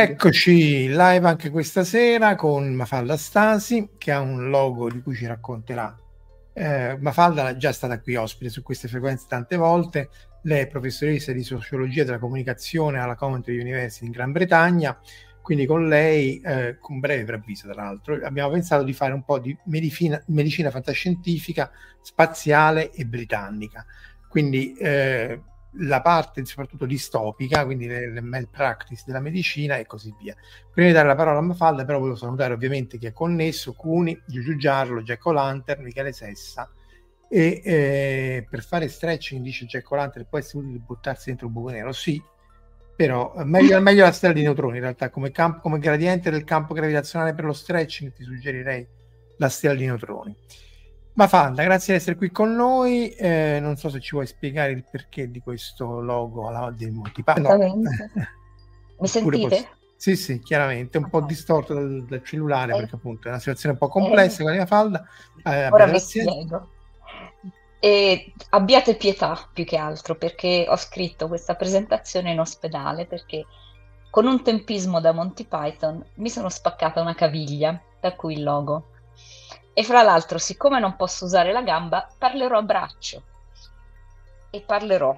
Eccoci live anche questa sera con Mafalda Stasi che ha un logo di cui ci racconterà. Eh, Mafalda è già stata qui ospite su queste frequenze tante volte. Lei è professoressa di sociologia della comunicazione alla Coventry University in Gran Bretagna. Quindi con lei, eh, con breve preavviso tra l'altro, abbiamo pensato di fare un po' di medicina, medicina fantascientifica, spaziale e britannica. Quindi eh, la parte soprattutto distopica, quindi le, le malpractice della medicina e così via. Prima di dare la parola a Mafalda, però volevo salutare ovviamente chi è connesso, Cuni, Giugiu Giarlo, Jack O'Lantern, Michele Sessa, e eh, per fare stretching, dice Jack O'Lantern, può essere utile buttarsi dentro un buco nero? Sì, però meglio, meglio la stella di neutroni in realtà, come, campo, come gradiente del campo gravitazionale per lo stretching ti suggerirei la stella di neutroni. Mafalda, grazie di essere qui con noi. Eh, non so se ci vuoi spiegare il perché di questo logo alla, del multipass. No. Mi sentite? Posso... Sì, sì, chiaramente, un po' distorto dal, dal cellulare eh. perché appunto è una situazione un po' complessa eh. con la Mafalda. Eh, Ora vi spiego. E abbiate pietà più che altro perché ho scritto questa presentazione in ospedale perché con un tempismo da Monty Python mi sono spaccata una caviglia, da cui il logo. E fra l'altro, siccome non posso usare la gamba, parlerò a braccio. E parlerò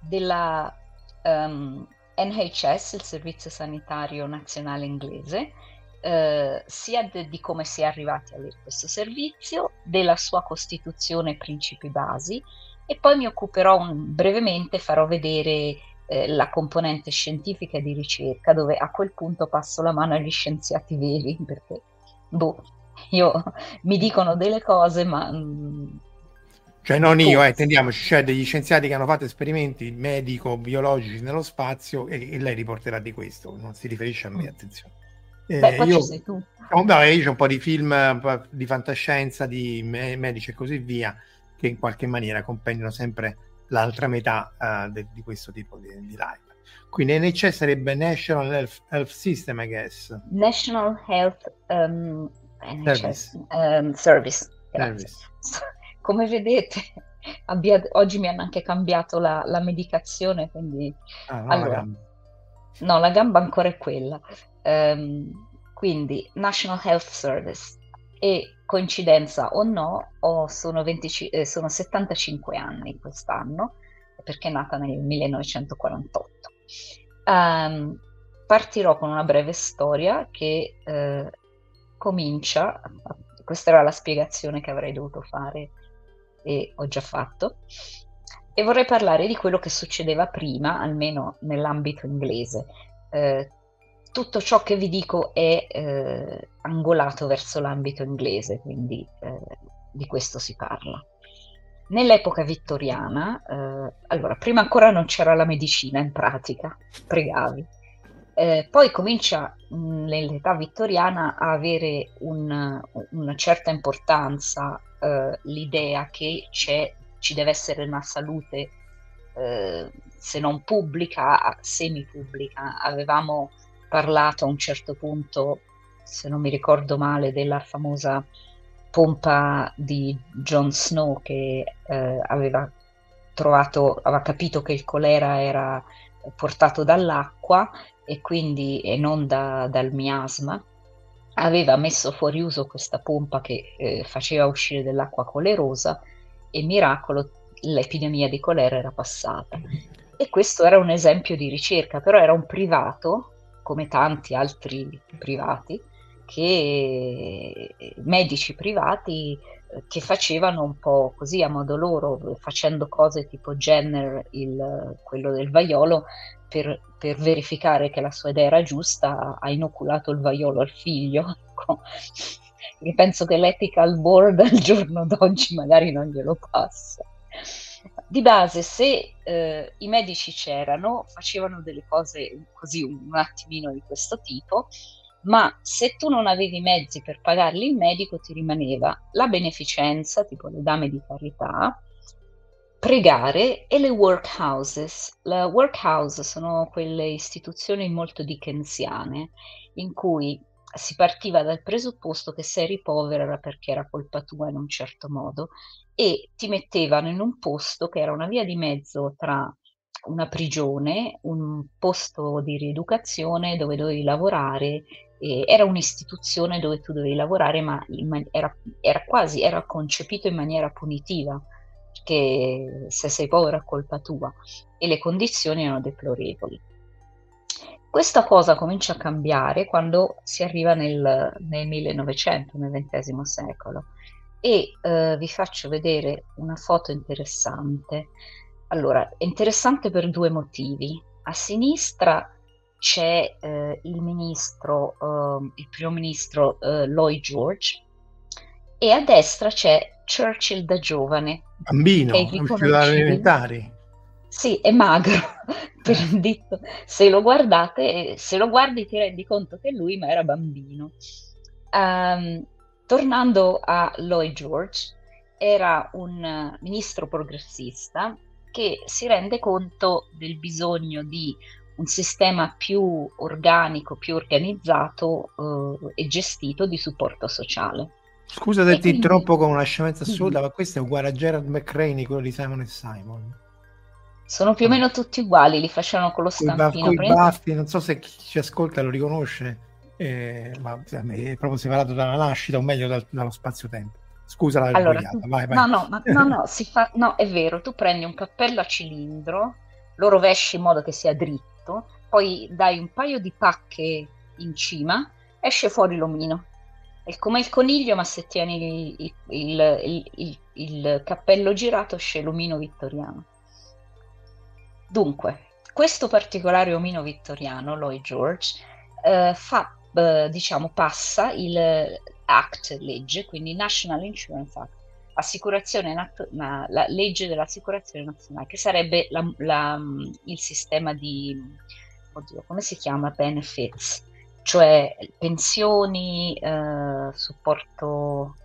della um, ehm, NHS, il Servizio Sanitario Nazionale Inglese, eh, sia de- di come si è arrivati a avere questo servizio, della sua costituzione e principi basi, e poi mi occuperò un, brevemente, farò vedere eh, la componente scientifica e di ricerca, dove a quel punto passo la mano agli scienziati veri, perché boh, io mi dicono delle cose, ma... Mm, cioè non io, eh, intendiamoci, cioè degli scienziati che hanno fatto esperimenti medico-biologici nello spazio e, e, lei riporterà di questo, non si riferisce a me, mm. attenzione. Eh, Beh, io, sei tu. Oh, no, io c'è un po' di film di fantascienza, di me- medici e così via, che in qualche maniera compendiano sempre l'altra metà uh, de- di questo tipo di, di live. Quindi NHS sarebbe National Health, Health System, I guess. National Health um, NHS um, Service. Service. Come vedete, abbia, oggi mi hanno anche cambiato la, la medicazione, quindi... Ah, no, allora, la gamba. No, la gamba ancora è quella. Um, quindi National Health Service e coincidenza o no, ho, sono, 20, eh, sono 75 anni quest'anno perché è nata nel 1948. Um, ehm, partirò con una breve storia che eh, comincia, questa era la spiegazione che avrei dovuto fare e ho già fatto, e vorrei parlare di quello che succedeva prima, almeno nell'ambito inglese. Eh, tutto ciò che vi dico è eh, angolato verso l'ambito inglese, quindi eh, di questo si parla. Nell'epoca vittoriana, eh, allora, prima ancora non c'era la medicina in pratica, pregavi. Eh, poi comincia mh, nell'età vittoriana a avere un, una certa importanza eh, l'idea che ci deve essere una salute, eh, se non pubblica, semi-pubblica. Avevamo parlato a un certo punto, se non mi ricordo male, della famosa pompa di Jon Snow che eh, aveva trovato, aveva capito che il colera era portato dall'acqua e quindi e non da, dal miasma, aveva messo fuori uso questa pompa che eh, faceva uscire dell'acqua colerosa e miracolo l'epidemia di colera era passata. E questo era un esempio di ricerca, però era un privato, come tanti altri privati, che medici privati che facevano un po' così a modo loro, facendo cose tipo Jenner, il, quello del vaiolo, per, per, verificare che la sua idea era giusta, ha inoculato il vaiolo al figlio. Ecco. Penso che l'ethical board al giorno d'oggi magari non glielo passa. Di base, se eh, i medici c'erano, facevano delle cose così un attimino di questo tipo, ma se tu non avevi mezzi per pagarli il medico ti rimaneva la beneficenza, tipo le dame di carità, pregare e le workhouses. Le workhouse sono quelle istituzioni molto dickensiane in cui si partiva dal presupposto che se eri povera era perché era colpa tua in un certo modo e ti mettevano in un posto che era una via di mezzo tra una prigione, un posto di rieducazione dove dovevi lavorare eh, era un'istituzione dove tu dovevi lavorare, ma man- era, era, quasi era concepito in maniera punitiva, perché se sei povero è colpa tua e le condizioni erano deplorevoli. Questa cosa comincia a cambiare quando si arriva nel, nel 1900, nel XX secolo, e eh, vi faccio vedere una foto interessante. Allora, è interessante per due motivi. A sinistra c'è eh, il ministro, eh, il primo ministro eh, Lloyd George e a destra c'è Churchill da giovane. Bambino, elementari. Sì, è magro, per il dito. Se lo guardate, se lo guardi ti rendi conto che lui ma era bambino. Um, tornando a Lloyd George, era un ministro progressista che si rende conto del bisogno di un sistema più organico, più organizzato eh, e gestito di supporto sociale. Scusa se ti interrompo con una scemenza assurda, mm-hmm. ma questo è uguale a Gerard McCraney, quello di Simon e Simon. Sono più o meno tutti uguali, li facevano con lo stampino. Con i baffi, non so se chi ci ascolta lo riconosce, eh, ma è proprio separato dalla nascita, o meglio dal, dallo spazio-tempo. Scusa la allora, tu... vai, vai. No, no, ma, no, no, fa... no, è vero, tu prendi un cappello a cilindro, lo rovesci in modo che sia dritto, letto, poi dai un paio di pacche in cima, esce fuori l'omino. È come il coniglio, ma se tieni il, il, il, il cappello girato esce l'omino vittoriano. Dunque, questo particolare omino vittoriano, Lloyd George, eh, fa, eh, diciamo, passa il Act legge, quindi National Insurance Act, nat- na- la legge dell'assicurazione nazionale, che sarebbe la, la, il sistema di, oddio, come si chiama? Benefits, cioè pensioni, eh, supporto,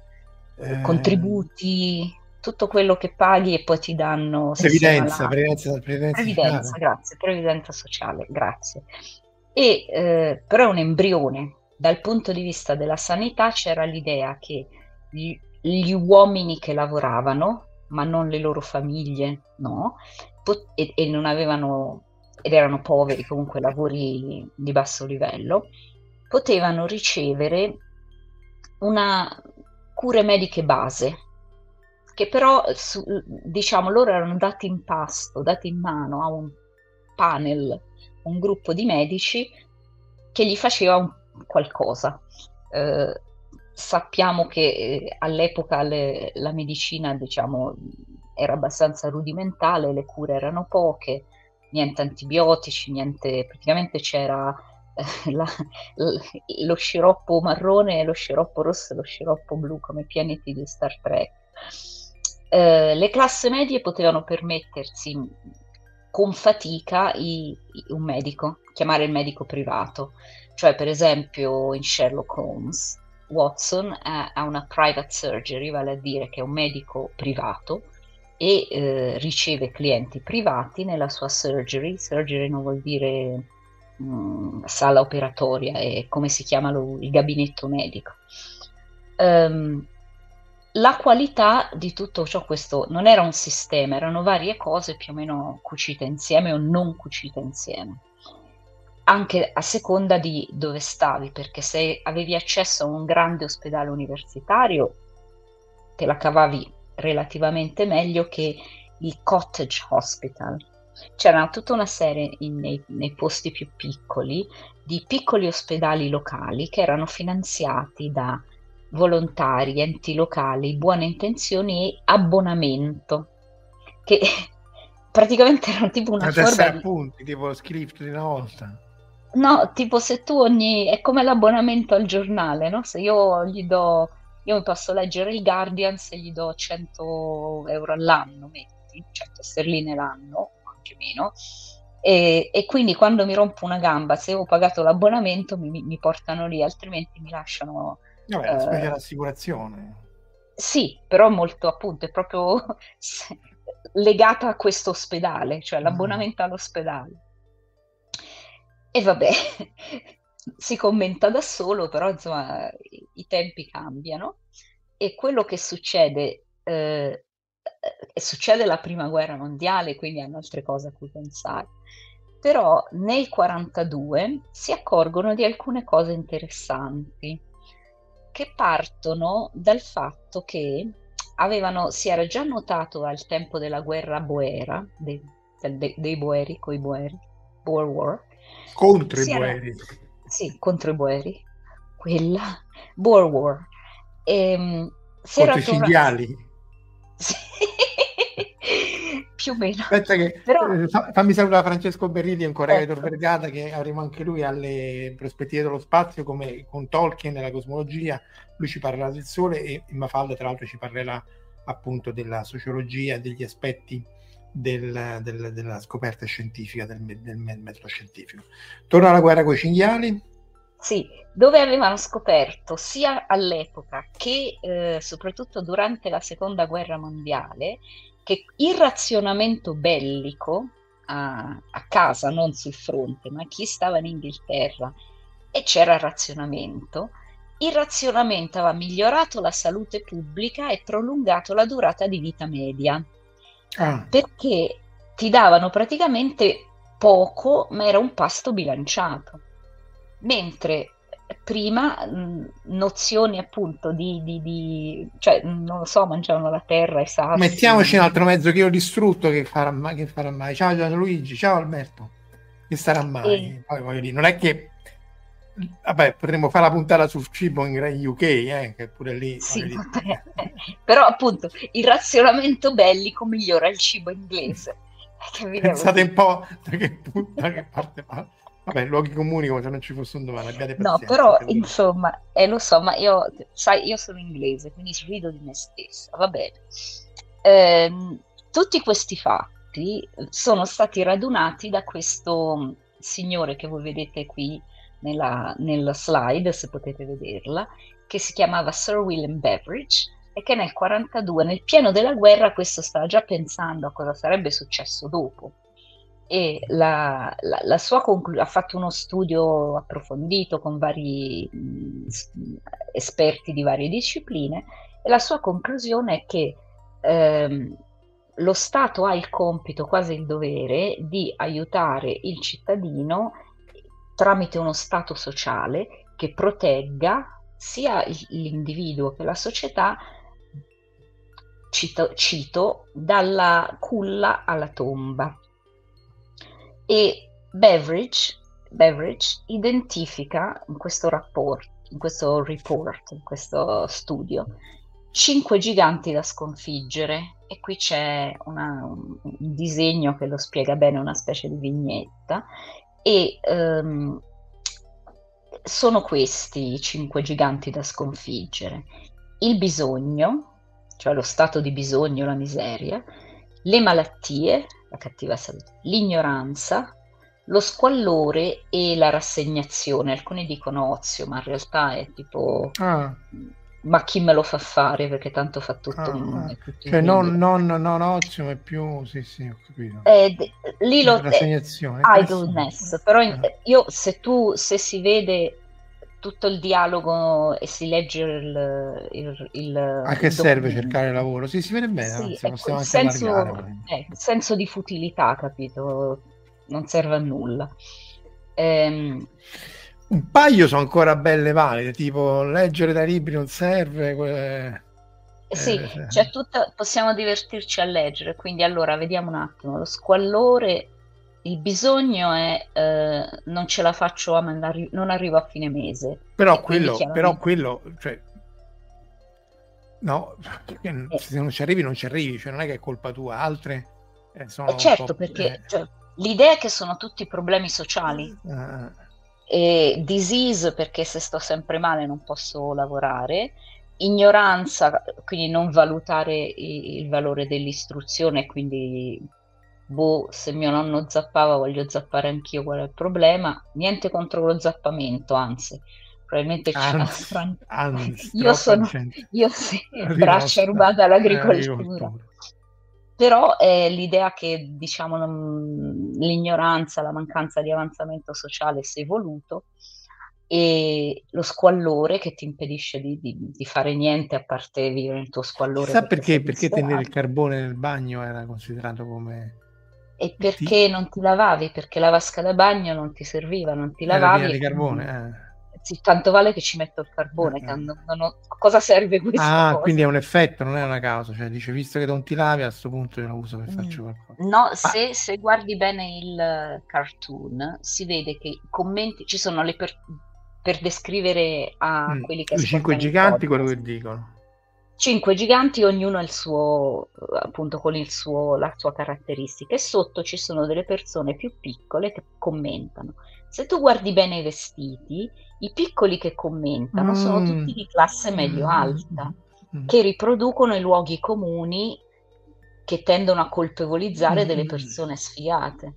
eh, contributi, tutto quello che paghi e poi ti danno... Previdenza, previdenza, previdenza, previdenza grazie, previdenza sociale, grazie. E, eh, però è un embrione. Dal punto di vista della sanità c'era l'idea che gli, uomini che lavoravano, ma non le loro famiglie, no, pot- e, e non avevano ed erano poveri, comunque lavori di basso livello, potevano ricevere una cure mediche base, che però su, diciamo loro erano dati in pasto, dati in mano a un panel, un gruppo di medici che gli faceva un, qualcosa. Eh, sappiamo che eh, all'epoca le, la medicina diciamo, era abbastanza rudimentale, le cure erano poche, niente antibiotici, niente, praticamente c'era eh, la, lo sciroppo marrone, lo sciroppo rosso e lo sciroppo blu come pianeti di Star Trek. Eh, le classi medie potevano permettersi con fatica i, i, un medico, chiamare il medico privato, cioè per esempio in Sherlock Holmes Watson ha una private surgery, vale a dire che è un medico privato e eh, riceve clienti privati nella sua surgery. Surgery non vuol dire mh, mm, sala operatoria, è come si chiama lo, il gabinetto medico. Um, la qualità di tutto ciò, questo non era un sistema, erano varie cose più o meno cucite insieme o non cucite insieme anche a seconda di dove stavi, perché se avevi accesso a un grande ospedale universitario te la cavavi relativamente meglio che il cottage hospital. C'era tutta una serie in, nei, nei posti più piccoli di piccoli ospedali locali che erano finanziati da volontari, enti locali, buone intenzioni e abbonamento, che praticamente era tipo una, una forma di... appunti, tipo script di una volta. No, tipo se tu ogni... è come l'abbonamento al giornale, no? Se io gli do... Io mi posso leggere il Guardian se gli do 100 euro all'anno, metti, 100 sterline l'anno, anche meno, e, e, quindi quando mi rompo una gamba, se ho pagato l'abbonamento, mi, mi portano lì, altrimenti mi lasciano... Vabbè, eh, specie l'assicurazione. Sì, però molto appunto, è proprio legata a questo ospedale, cioè mm. l'abbonamento mm. all'ospedale. E vabbè, si commenta da solo, però insomma i, tempi cambiano e quello che succede, eh, succede la prima guerra mondiale, quindi hanno altre cose a cui pensare. Però nel 42 si accorgono di alcune cose interessanti che partono dal fatto che avevano, si era già notato al tempo della guerra boera, dei, dei, dei boeri, coi boeri, Boer War. Contro i boeri. Era, sì, contro i boeri. Quella, Boer War. Ehm, si contro i cinghiali. Sì. più o meno. Aspetta che Però... eh, fammi salutare Francesco Berrilli un collega ecco. di Vergata che avremo anche lui alle prospettive dello spazio come con Tolkien nella cosmologia, lui ci parlerà del sole e Mafalda tra l'altro ci parlerà appunto della sociologia, degli aspetti del, del, della scoperta scientifica, del, del metodo scientifico. Torna alla guerra con i cinghiali. Sì, dove avevano scoperto sia all'epoca che eh, soprattutto durante la seconda guerra mondiale che il razionamento bellico a, a, casa, non sul fronte, ma chi stava in Inghilterra e c'era razionamento, il razionamento aveva migliorato la salute pubblica e prolungato la durata di vita media. Ah. Perché ti davano praticamente poco, ma era un pasto bilanciato. Mentre prima mh, nozioni appunto di, di, di, cioè non lo so, mangiavano la terra, i sassi. Mettiamoci un altro mezzo chilo distrutto che farà mai, che farà mai. Ciao Gianluigi, ciao Alberto, che sarà mai. E... Poi dire, non è che vabbè, potremmo fare la puntata sul cibo in UK, eh, che pure lì. Sì, però appunto il razionamento bellico migliora il cibo inglese. Pensate un po' da che, da che parte va. Vabbè, luoghi comuni come se non ci fosse un domani, abbiate pazienza. No, però insomma, eh, lo so, ma io, sai, io sono inglese, quindi rido di me stessa, va bene. Eh, tutti questi fatti sono stati radunati da questo signore che voi vedete qui nella, nella slide, se potete vederla, che si chiamava Sir William Beveridge e che nel 1942, nel pieno della guerra, questo stava già pensando a cosa sarebbe successo dopo. E la, la, la sua conclu- ha fatto uno studio approfondito con vari mh, esperti di varie discipline e la sua conclusione è che ehm, lo Stato ha il compito, quasi il dovere, di aiutare il cittadino tramite uno Stato sociale che protegga sia l'individuo che la società, cito, cito dalla culla alla tomba. E Beveridge, Beveridge identifica in questo, rapport, in questo report, in questo studio, cinque giganti da sconfiggere. E qui c'è una, un disegno che lo spiega bene, una specie di vignetta e um, sono questi i cinque giganti da sconfiggere. Il bisogno, cioè lo stato di bisogno, la miseria, le malattie, la cattiva salute, l'ignoranza, lo squallore e la rassegnazione. Alcuni dicono ozio, ma in realtà è tipo... Ah. Ma chi me lo fa fare? Perché tanto fa tutto. Ah, un, tutto cioè, non, non, non, ozio, ma più. Sì, sì, ho capito. Eh, lì lo. Eh, idleness. Però in, ah. io, se tu, se si vede tutto il dialogo e si legge il... il, il a che il serve cercare lavoro? Sì, si vede bene, sì, anzi, anche senso, eh, senso di futilità, capito? Non serve a nulla. Ehm... Un paio sono ancora belle valide, tipo leggere dai libri non serve... Que... Sì, eh, cioè tutta, possiamo divertirci a leggere, quindi allora vediamo un attimo, lo squallore il bisogno è eh, non ce la faccio a mandare, non arrivo a fine mese. Però quello, però quello cioè, No, eh. se non ci arrivi non ci arrivi, cioè non è che è colpa tua, altre eh, sono... Eh certo, perché eh. cioè, l'idea è che sono tutti problemi sociali. Uh. E disease perché se sto sempre male non posso lavorare, ignoranza, quindi non valutare il valore dell'istruzione, quindi boh, se mio nonno zappava voglio zappare anch'io, qual è il problema? Niente contro lo zappamento, anzi, probabilmente anzi, Fran... anzi, io sono io sì, braccia rubate all'agricoltura. Però è l'idea che diciamo non... l'ignoranza, la mancanza di avanzamento sociale si è evoluto e lo squallore che ti impedisce di, di, di fare niente a parte vivere il tuo squallore. Sa perché? Perché tenere il carbone nel bagno era considerato come... E perché ti... non ti lavavi? Perché la vasca da bagno non ti serviva, non ti lavavi. Era di carbone, eh sì, tanto vale che ci metto il carbone. Mm-hmm. Non, non ho... cosa serve questo? Ah, cosa? quindi è un effetto, non è una causa. Cioè, dice, visto che non ti lavi, a questo punto io lo uso per mm. farci qualcosa. No, ah. se, se, guardi bene il cartoon, si vede che i commenti ci sono le per, per descrivere a mm. quelli che I cinque giganti, quello che dicono. Cinque giganti, ognuno ha il suo, appunto, con il suo, la sua caratteristica, e sotto ci sono delle persone più piccole che commentano. Se tu guardi bene i vestiti, i piccoli che commentano mm. sono tutti di classe medio-alta, mm. che riproducono i luoghi comuni che tendono a colpevolizzare mm. delle persone sfigate.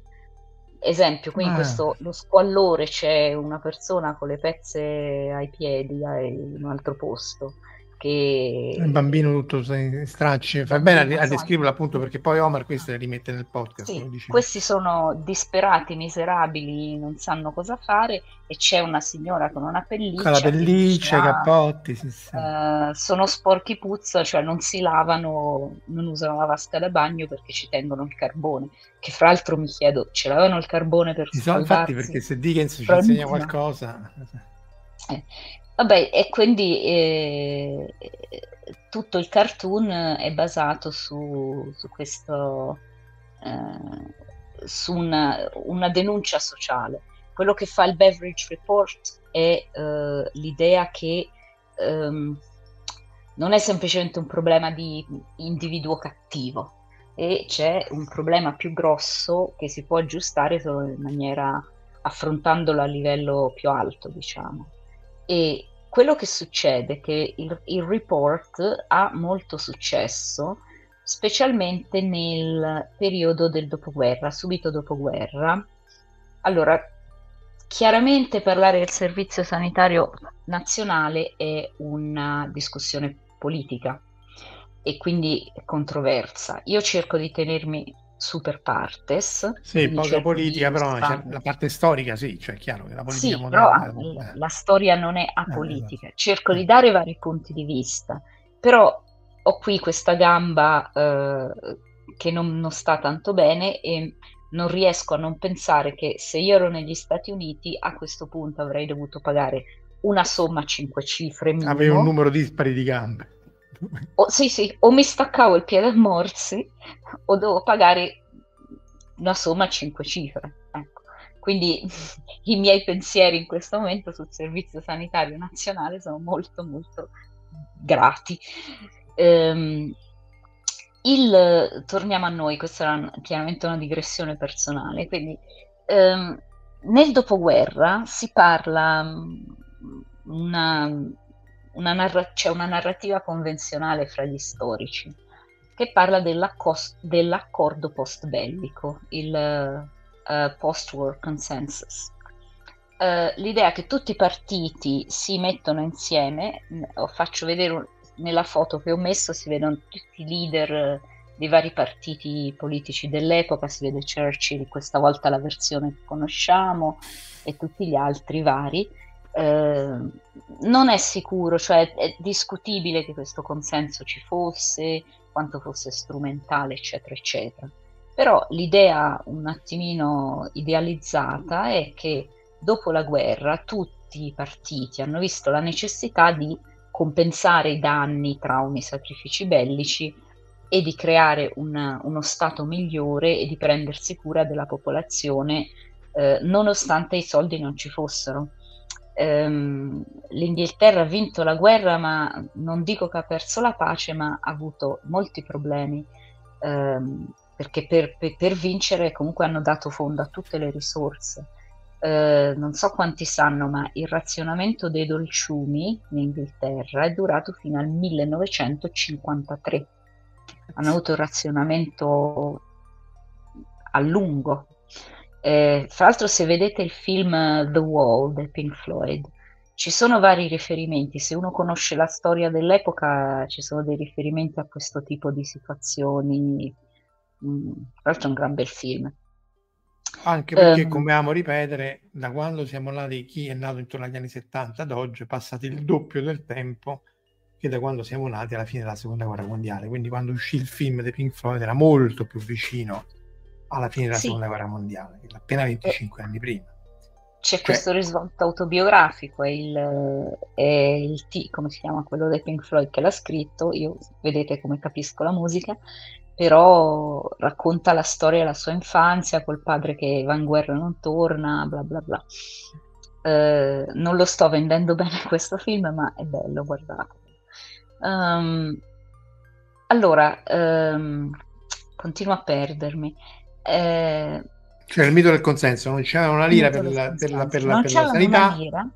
Esempio, qui in ah. questo lo squallore c'è una persona con le pezze ai piedi in un altro posto che... Il bambino tutto stracci, fa bene a, a descriverlo appunto perché poi Omar queste le rimette nel podcast. Sì, questi sono disperati, miserabili, non sanno cosa fare e c'è una signora con una pelliccia. Con la pelliccia, i cappotti, sì, sì. Uh, sono sporchi puzza, cioè non si lavano, non usano la vasca da bagno perché ci tengono il carbone, che fra l'altro mi chiedo, ce l'avevano il carbone per sì, Infatti perché se Dickens ci insegna qualcosa... Eh, Vabbè, e quindi eh, tutto il cartoon è basato su, su questo, eh, su una, una, denuncia sociale. Quello che fa il Beverage Report è eh, l'idea che ehm, non è semplicemente un problema di individuo cattivo e c'è un problema più grosso che si può aggiustare solo in maniera affrontandolo a livello più alto, diciamo. E quello che succede è che il, il report ha molto successo, specialmente nel periodo del dopoguerra, subito dopoguerra. Allora, chiaramente parlare del servizio sanitario nazionale è una discussione politica e quindi controversa. Io cerco di tenermi super partes. Sì, poca politica, però cioè, la parte storica sì, cioè è chiaro che la politica sì, moderna... Però, eh. la storia non è apolitica, eh, cerco di dare vari punti di vista, però ho qui questa gamba eh, che non, non sta tanto bene e non riesco a non pensare che se io ero negli Stati Uniti a questo punto avrei dovuto pagare una somma a cinque cifre minimo. Avevi un numero dispari di gambe. O, sì, sì, o mi staccavo il piede a morsi o devo pagare una somma a cinque cifre. Ecco. Quindi i miei pensieri in questo momento sul Servizio Sanitario Nazionale sono molto, molto grati. Um, il, torniamo a noi, questa era chiaramente una digressione personale, quindi um, nel dopoguerra si parla una, una narra- c'è una narrativa convenzionale fra gli storici che parla dell'accordo post-bellico, il uh, post-war consensus. Uh, l'idea che tutti i partiti si mettono insieme, faccio vedere un, nella foto che ho messo, si vedono tutti i leader dei vari partiti politici dell'epoca, si vede Churchill, questa volta la versione che conosciamo, e tutti gli altri vari, Ehm, non è sicuro, cioè è discutibile che questo consenso ci fosse, quanto fosse strumentale, eccetera, eccetera. Però l'idea un attimino idealizzata è che dopo la guerra tutti i partiti hanno visto la necessità di compensare i danni, i traumi, i sacrifici bellici e di creare una, uno Stato migliore e di prendersi cura della popolazione eh, nonostante i soldi non ci fossero ehm, l'Inghilterra ha vinto la guerra, ma non dico che ha perso la pace, ma ha avuto molti problemi, ehm, perché per, per, per, vincere comunque hanno dato fondo a tutte le risorse. Eh, non so quanti sanno, ma il razionamento dei dolciumi in Inghilterra è durato fino al 1953. Hanno avuto un razionamento a lungo, eh, fra l'altro, se vedete il film The Wall di Pink Floyd, ci sono vari riferimenti. Se uno conosce la storia dell'epoca, ci sono dei riferimenti a questo tipo di situazioni. Mm, tra l'altro, è un gran bel film. Anche perché, um, come amo ripetere, da quando siamo nati, chi è nato intorno agli anni 70 ad oggi è passato il doppio del tempo che da quando siamo nati alla fine della seconda guerra mondiale. Quindi, quando uscì il film di Pink Floyd era molto più vicino alla fine della sì. seconda guerra mondiale, appena 25 eh, anni prima. C'è cioè, questo risvolto autobiografico, è il, è il T, come si chiama quello dei Pink Floyd che l'ha scritto, io vedete come capisco la musica, però racconta la storia della sua infanzia col padre che va in guerra e non torna, bla bla bla. Eh, non lo sto vendendo bene questo film, ma è bello, guardate. Um, allora, um, continuo a perdermi. Eh, cioè il mito del consenso, non c'era una lira per la, per la, per la, per la sanità. Lira,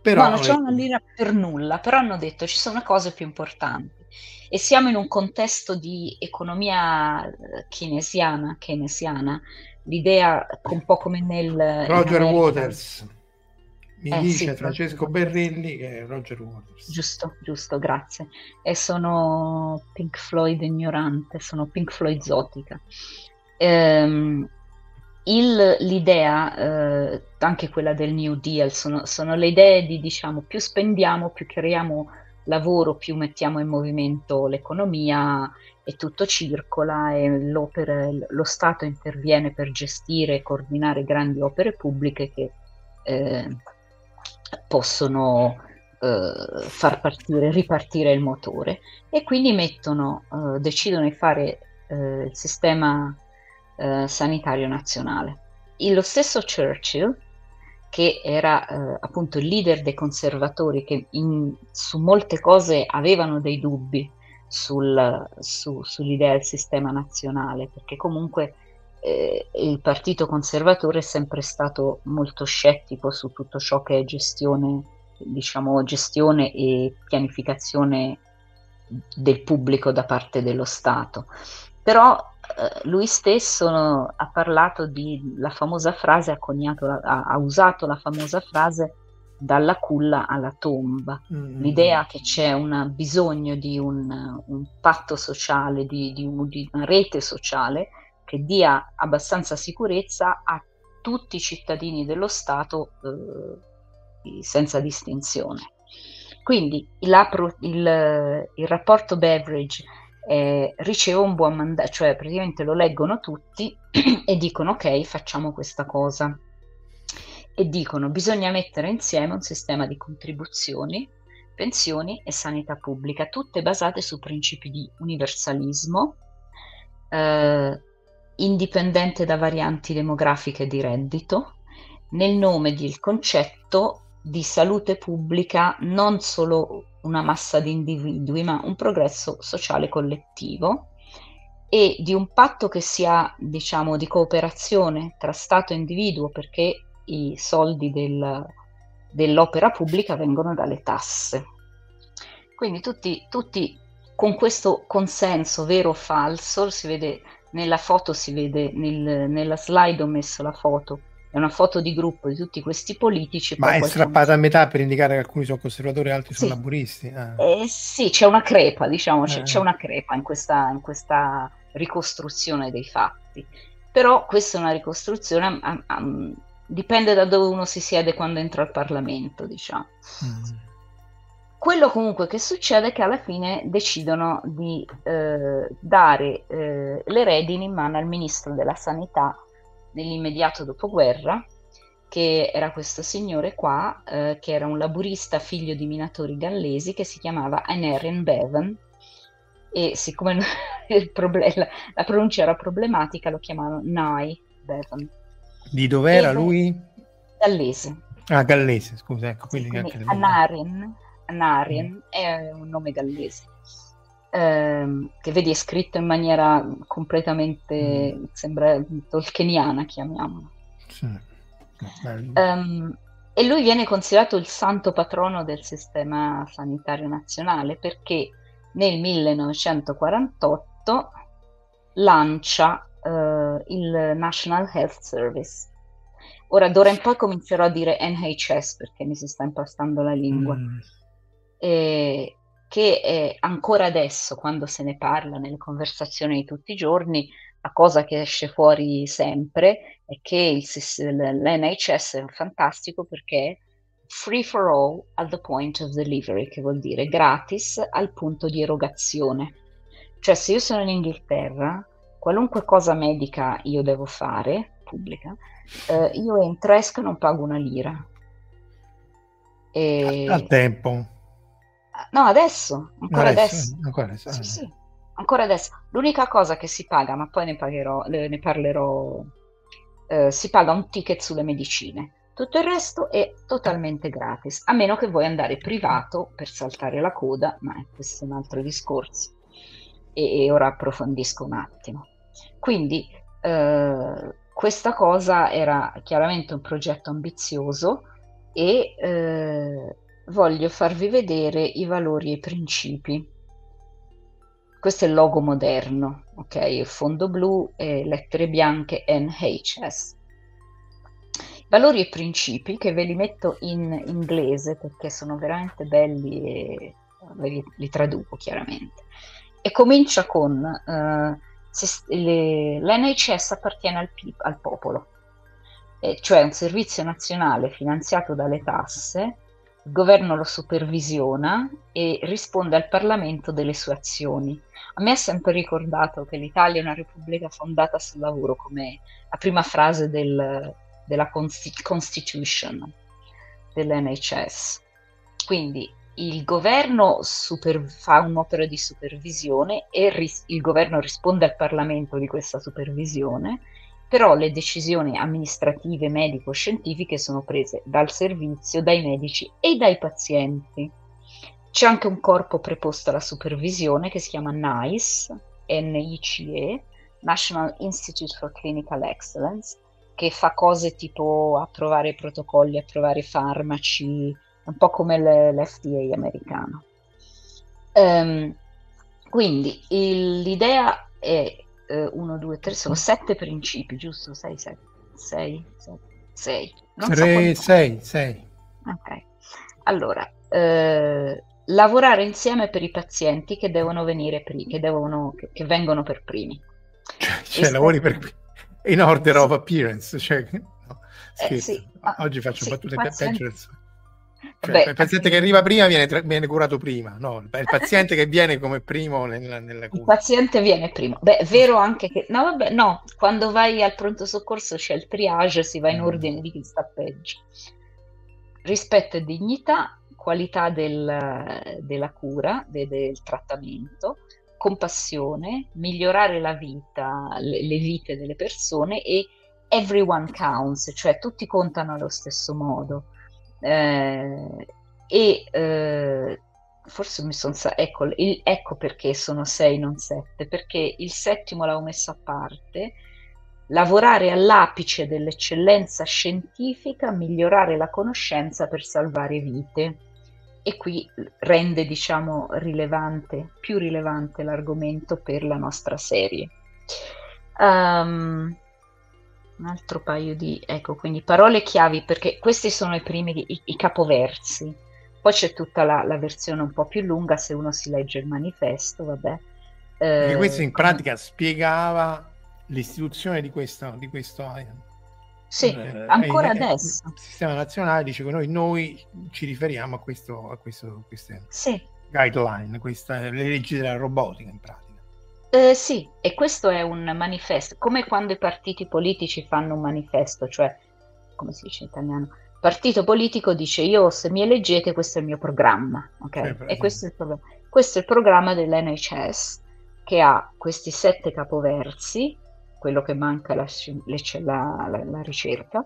però no, non c'è una lira per nulla, però hanno detto ci sono cose più importanti e siamo in un contesto di economia eh, keynesiana, keynesiana l'idea un po' come nel... Roger Waters. Mi eh, dice sì, Francesco Berrilli che è Roger Waters. Giusto, giusto, grazie. E sono Pink Floyd ignorante, sono Pink Floyd zotica ehm, il, l'idea, eh, anche quella del New Deal, sono, sono, le idee di diciamo più spendiamo, più creiamo lavoro, più mettiamo in movimento l'economia e tutto circola e lo Stato interviene per gestire e coordinare grandi opere pubbliche che eh, possono eh, far partire, ripartire il motore. E quindi mettono, eh, decidono di fare eh, il sistema eh, sanitario nazionale. E lo stesso Churchill, che era eh, appunto il leader dei conservatori, che in, su molte cose avevano dei dubbi sul, su, sull'idea del sistema nazionale, perché comunque eh, il partito conservatore è sempre stato molto scettico su tutto ciò che è gestione, diciamo, gestione e pianificazione del pubblico da parte dello Stato. Però lui stesso ha parlato di la famosa frase, ha, coniato, ha, ha usato la famosa frase dalla culla alla tomba. Mm. L'idea che c'è un bisogno di un, un patto sociale, di, di, un, di, una rete sociale che dia abbastanza sicurezza a tutti i cittadini dello Stato eh, senza distinzione. Quindi la, il, il rapporto Beveridge eh, riceve un buon mandato, cioè praticamente lo leggono tutti e dicono ok, facciamo questa cosa. E dicono bisogna mettere insieme un sistema di contribuzioni, pensioni e sanità pubblica, tutte basate su principi di universalismo, eh, indipendente da varianti demografiche di reddito, nel nome del concetto di salute pubblica non solo una massa di individui, ma un progresso sociale collettivo e di un patto che sia, diciamo, di cooperazione tra Stato e individuo, perché i soldi del, dell'opera pubblica vengono dalle tasse. Quindi tutti, tutti con questo consenso vero o falso, si vede nella foto, si vede nel, nella slide ho messo la foto è una foto di gruppo di tutti questi politici. Ma è strappata a metà per indicare che alcuni sono conservatori e altri sì. sono laburisti. Ah. Eh, sì, c'è una crepa, diciamo, c'è, eh. c'è una crepa in questa, in questa, ricostruzione dei fatti. Però questa è una ricostruzione, um, um, dipende da dove uno si siede quando entra al Parlamento, diciamo. Mm. Quello comunque che succede è che alla fine decidono di eh, dare eh, le redini in mano al ministro della sanità nell'immediato dopoguerra, che era questo signore qua, eh, che era un laburista figlio di minatori gallesi, che si chiamava Anarian Bevan, e siccome problem- la, la, pronuncia era problematica, lo chiamavano Nye Bevan. Di dov'era e, lui? Gallese. Ah, gallese, scusa, ecco, quindi, quindi Anarin, Anarin mm. è un nome gallese. Ehm, che vedi è scritto in maniera completamente, mm. sembra tolkieniana, chiamiamola. Sì. Um, e lui viene considerato il santo patrono del sistema sanitario nazionale perché nel 1948 lancia uh, il National Health Service. Ora d'ora in poi comincerò a dire NHS perché mi si sta impastando la lingua. Mm. E, che è ancora adesso, quando se ne parla nelle conversazioni di tutti i giorni, la cosa che esce fuori sempre è che il, l'NHS è fantastico perché free for all at the point of delivery, che vuol dire gratis al punto di erogazione. Cioè se io sono in Inghilterra, qualunque cosa medica io devo fare, pubblica, eh, io entro, esco e non pago una lira. E... Al tempo. No, adesso, ancora adesso. adesso. Ancora adesso. Sì, sì, ancora adesso. L'unica cosa che si paga, ma poi ne, pagherò, ne parlerò, eh, si paga un ticket sulle medicine. Tutto il resto è totalmente gratis, a meno che vuoi andare privato per saltare la coda, ma questo è un altro discorso. E, e ora approfondisco un attimo. Quindi eh, questa cosa era chiaramente un progetto ambizioso e eh, voglio farvi vedere i valori e i principi. Questo è il logo moderno, ok? Fondo blu e lettere bianche NHS. Valori e principi che ve li metto in inglese perché sono veramente belli e li, li traduco chiaramente. E comincia con uh, le, l'NHS appartiene al, al popolo, eh, cioè un servizio nazionale finanziato dalle tasse il governo lo supervisiona e risponde al Parlamento delle sue azioni. A me è sempre ricordato che l'Italia è una repubblica fondata sul lavoro, come la prima frase del, della Constitution dell'NHS. Quindi il governo super, fa un'opera di supervisione e ris- il governo risponde al Parlamento di questa supervisione però le decisioni amministrative, medico-scientifiche sono prese dal servizio, dai medici e dai pazienti. C'è anche un corpo preposto alla supervisione che si chiama NICE, NICE, National Institute for Clinical Excellence, che fa cose tipo approvare protocolli, approvare farmaci, un po' come l'FDA americano. Um, quindi il, l'idea è 1, 2, 3, sono sette principi, giusto? 6, 7, 6, 6. 3, 6, 6. Ok. Allora, eh, lavorare insieme per i pazienti che devono venire primi, che, devono, che, che vengono per primi. Cioè, cioè lavori per in order of appearance, cioè, no, eh, sì, Oggi faccio sì, battute pazienti... peggio cioè, Beh, il paziente che arriva prima viene, tra- viene, curato prima, no? Il paziente che viene come primo nella, nella cura. Il paziente viene primo. Beh, è vero anche che... No, vabbè, no, quando vai al pronto soccorso c'è il triage, si va in mm. ordine di chi sta peggio. Rispetto e dignità, qualità del, della cura, de, del trattamento, compassione, migliorare la vita, le, le vite delle persone e everyone counts, cioè tutti contano allo stesso modo eh, e eh, forse mi sono ecco, il, ecco perché sono sei non sette perché il settimo l'avevo messo a parte. Lavorare all'apice dell'eccellenza scientifica migliorare la conoscenza per salvare vite. E qui rende diciamo rilevante più rilevante l'argomento per la nostra serie. Um, un altro paio di, ecco, quindi parole chiavi, perché questi sono i primi, i, i capoversi. Poi c'è tutta la, la, versione un po' più lunga, se uno si legge il manifesto, vabbè. Eh, questo in pratica spiegava l'istituzione di questo, di questo eh, sì, eh, ancora eh, adesso. Il sistema nazionale dice che noi, noi ci riferiamo a, questo, a questo, queste sì. guideline, queste, le leggi della robotica in pratica. Eh, sì, e questo è un manifesto, come quando i partiti politici fanno un manifesto, cioè, come si dice in italiano, partito politico dice io se mi eleggete questo è il mio programma, ok? Eh, e questo è, il programma. questo è il programma dell'NHS che ha questi sette capoversi, quello che manca la, la, la, la ricerca,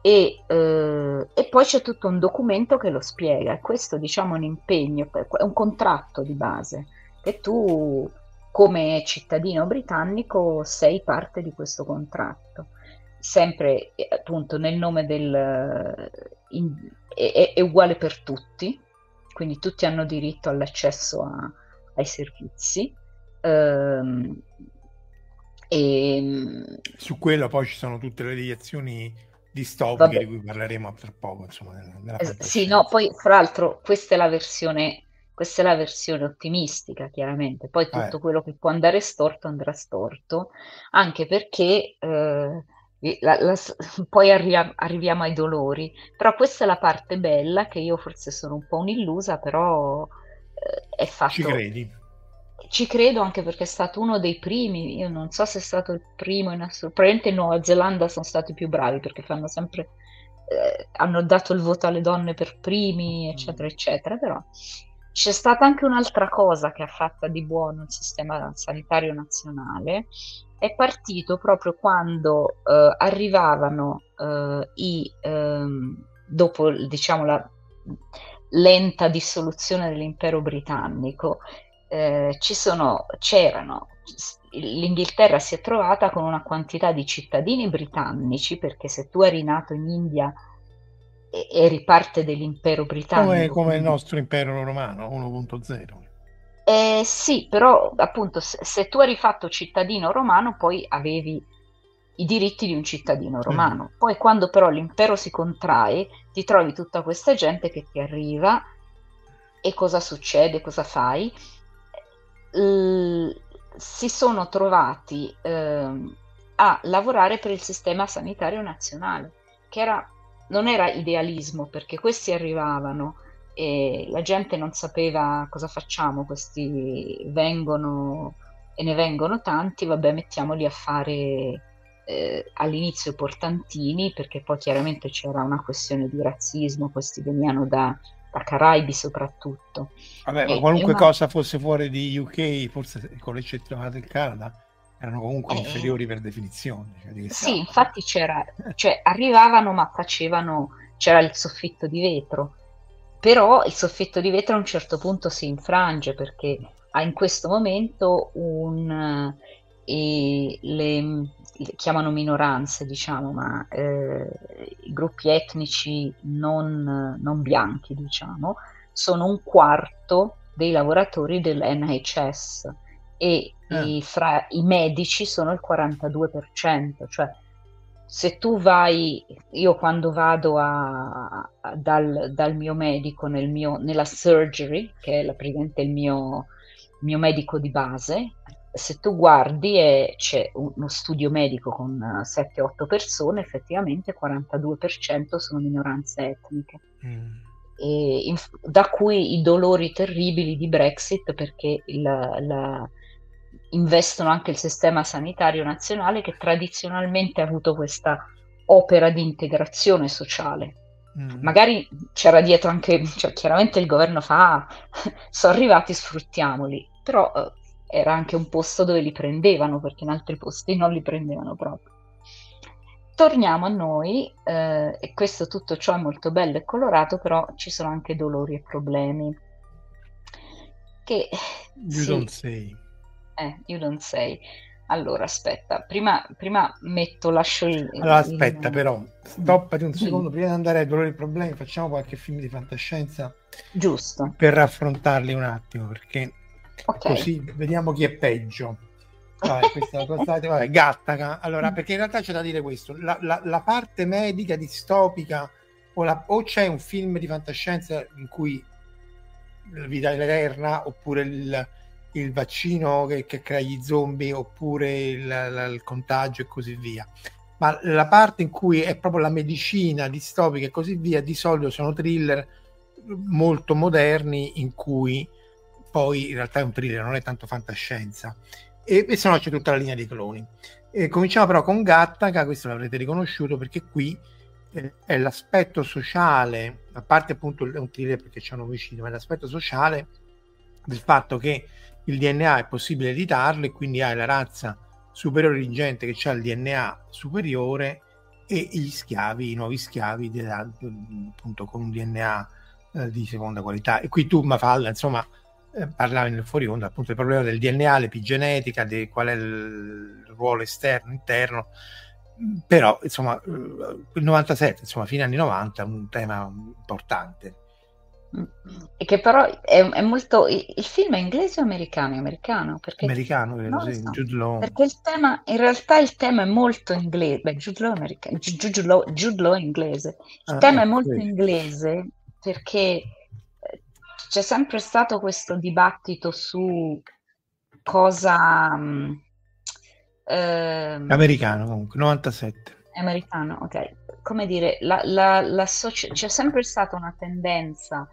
e, eh, e, poi c'è tutto un documento che lo spiega. Questo diciamo è un impegno, è un contratto di base che tu come cittadino britannico sei parte di questo contratto. Sempre appunto nel nome del... In, è, è, uguale per tutti, quindi tutti hanno diritto all'accesso a, ai servizi. Ehm, e, Su quello poi ci sono tutte le deviazioni distopiche Vabbè. di cui parleremo tra poco. Insomma, nella, nella sì, no, poi fra l'altro questa è la versione questa è la versione ottimistica, chiaramente. Poi tutto eh. quello che può andare storto andrà storto, anche perché eh, la, la, poi arriviamo, arriviamo ai dolori. Però questa è la parte bella, che io forse sono un po' un'illusa, però eh, è fatto... Ci credi? Ci credo anche perché è stato uno dei primi, io non so se è stato il primo in assoluto, probabilmente in Nuova Zelanda sono stati più bravi perché fanno sempre, eh, hanno dato il voto alle donne per primi, eccetera, eccetera, però c'è stata anche un'altra cosa che ha fatto di buono il sistema sanitario nazionale, è partito proprio quando eh, arrivavano eh, i, ehm, dopo diciamo la lenta dissoluzione dell'impero britannico, eh, sono, c'erano, l'Inghilterra si è trovata con una quantità di cittadini britannici, perché se tu eri nato in India eri parte dell'impero britannico. Come, come il nostro impero romano 1.0. Eh, sì, però appunto se, se, tu eri fatto cittadino romano poi avevi i diritti di un cittadino romano. Mm. Poi quando però l'impero si contrae ti trovi tutta questa gente che ti arriva e cosa succede, cosa fai? L- si sono trovati eh, a lavorare per il sistema sanitario nazionale, che era non era idealismo perché questi arrivavano e la gente non sapeva cosa facciamo, questi vengono e ne vengono tanti, vabbè mettiamoli a fare eh, all'inizio portantini perché poi chiaramente c'era una questione di razzismo, questi venivano da, da Caraibi soprattutto. Vabbè, ma qualunque una... cosa fosse fuori di UK, forse con l'eccezione del Canada, erano comunque eh, inferiori per definizione. Cioè sì, infatti c'era, cioè arrivavano ma facevano, c'era il soffitto di vetro, però il soffitto di vetro a un certo punto si infrange perché ha in questo momento un... Eh, le, le, chiamano minoranze, diciamo, ma eh, i gruppi etnici non, non bianchi, diciamo, sono un quarto dei lavoratori dell'NHS e eh. i, fra i medici sono il 42%, cioè se tu vai, io quando vado a, a, dal, dal, mio medico nel mio, nella surgery, che è la, praticamente il mio, mio medico di base, se tu guardi e c'è uno studio medico con 7-8 persone, effettivamente 42% sono minoranze etniche. Mm. In, da cui i dolori terribili di Brexit perché il, la, investono anche il sistema sanitario nazionale che tradizionalmente ha avuto questa opera di integrazione sociale. Mm. Magari c'era dietro anche, cioè, chiaramente il governo fa, ah, sono arrivati, sfruttiamoli, però eh, era anche un posto dove li prendevano, perché in altri posti non li prendevano proprio. Torniamo a noi, eh, e questo tutto ciò è molto bello e colorato, però ci sono anche dolori e problemi. Che, you sì, don't say eh, you don't say. Allora, aspetta, prima, prima metto, lascio il... Allora, aspetta il... però, stoppati un secondo, mm. prima di andare ai dolori e problemi, facciamo qualche film di fantascienza. Giusto. Per raffrontarli un attimo, perché okay. così vediamo chi è peggio. Vabbè, questa cosa, vabbè, Gattaca. Allora, mm. perché in realtà c'è da dire questo, la, la, la parte medica distopica o, la, o c'è un film di fantascienza in cui la vita è eterna oppure il il vaccino che, che crea gli zombie oppure il, la, il contagio e così via. Ma la parte in cui è proprio la medicina distopica e così via, di solito sono thriller molto moderni in cui poi in realtà è un thriller, non è tanto fantascienza. E, e se no c'è tutta la linea dei cloni. E cominciamo però con Gattaca, questo l'avrete riconosciuto perché qui eh, è l'aspetto sociale, a parte appunto è un thriller perché c'è un omicidio, ma è l'aspetto sociale del fatto che il DNA è possibile editarlo e quindi hai la razza superiore di gente che ha il DNA superiore e gli schiavi, i nuovi schiavi della, appunto con un DNA eh, di seconda qualità. E qui tu, Mafalda, insomma, eh, parlavi nel fuori onda appunto del problema del DNA, l'epigenetica, di qual è il ruolo esterno, interno, però insomma eh, il 97, insomma fine anni 90 è un tema importante. E che però è, è molto. Il film è inglese o americano? È americano? Perché, americano, credo, sì, so, Jude Law. Perché il tema, in realtà il tema è molto inglese. Beh, Jude Law, americano, Jude Law, Jude Law è inglese. Il ah, tema è molto sì. inglese perché eh, c'è sempre stato questo dibattito su cosa. Um, americano comunque, 97. Americano, ok. Come dire, la, la, la soci- c'è sempre stata una tendenza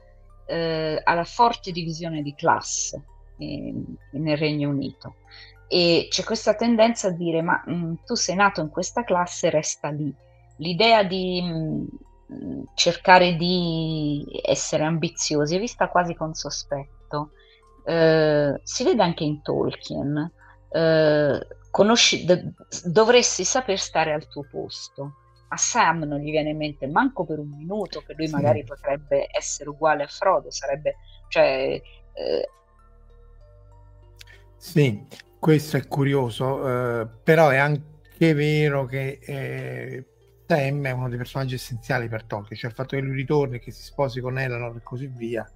eh, alla forte divisione di classe in, nel Regno Unito e c'è questa tendenza a dire ma mh, mm, tu sei nato in questa classe, resta lì. L'idea di mh, mm, cercare di essere ambiziosi è vista quasi con sospetto. Eh, si vede anche in Tolkien. Eh, conosci, d- dovresti saper stare al tuo posto a Sam non gli viene in mente manco per un minuto che lui sì. magari potrebbe essere uguale a Frodo, sarebbe, cioè... Eh... Sì, questo è curioso, eh, però è anche vero che eh, Sam è uno dei personaggi essenziali per Tolkien, cioè il fatto che lui ritorni, che si sposi con Eleanor e così via,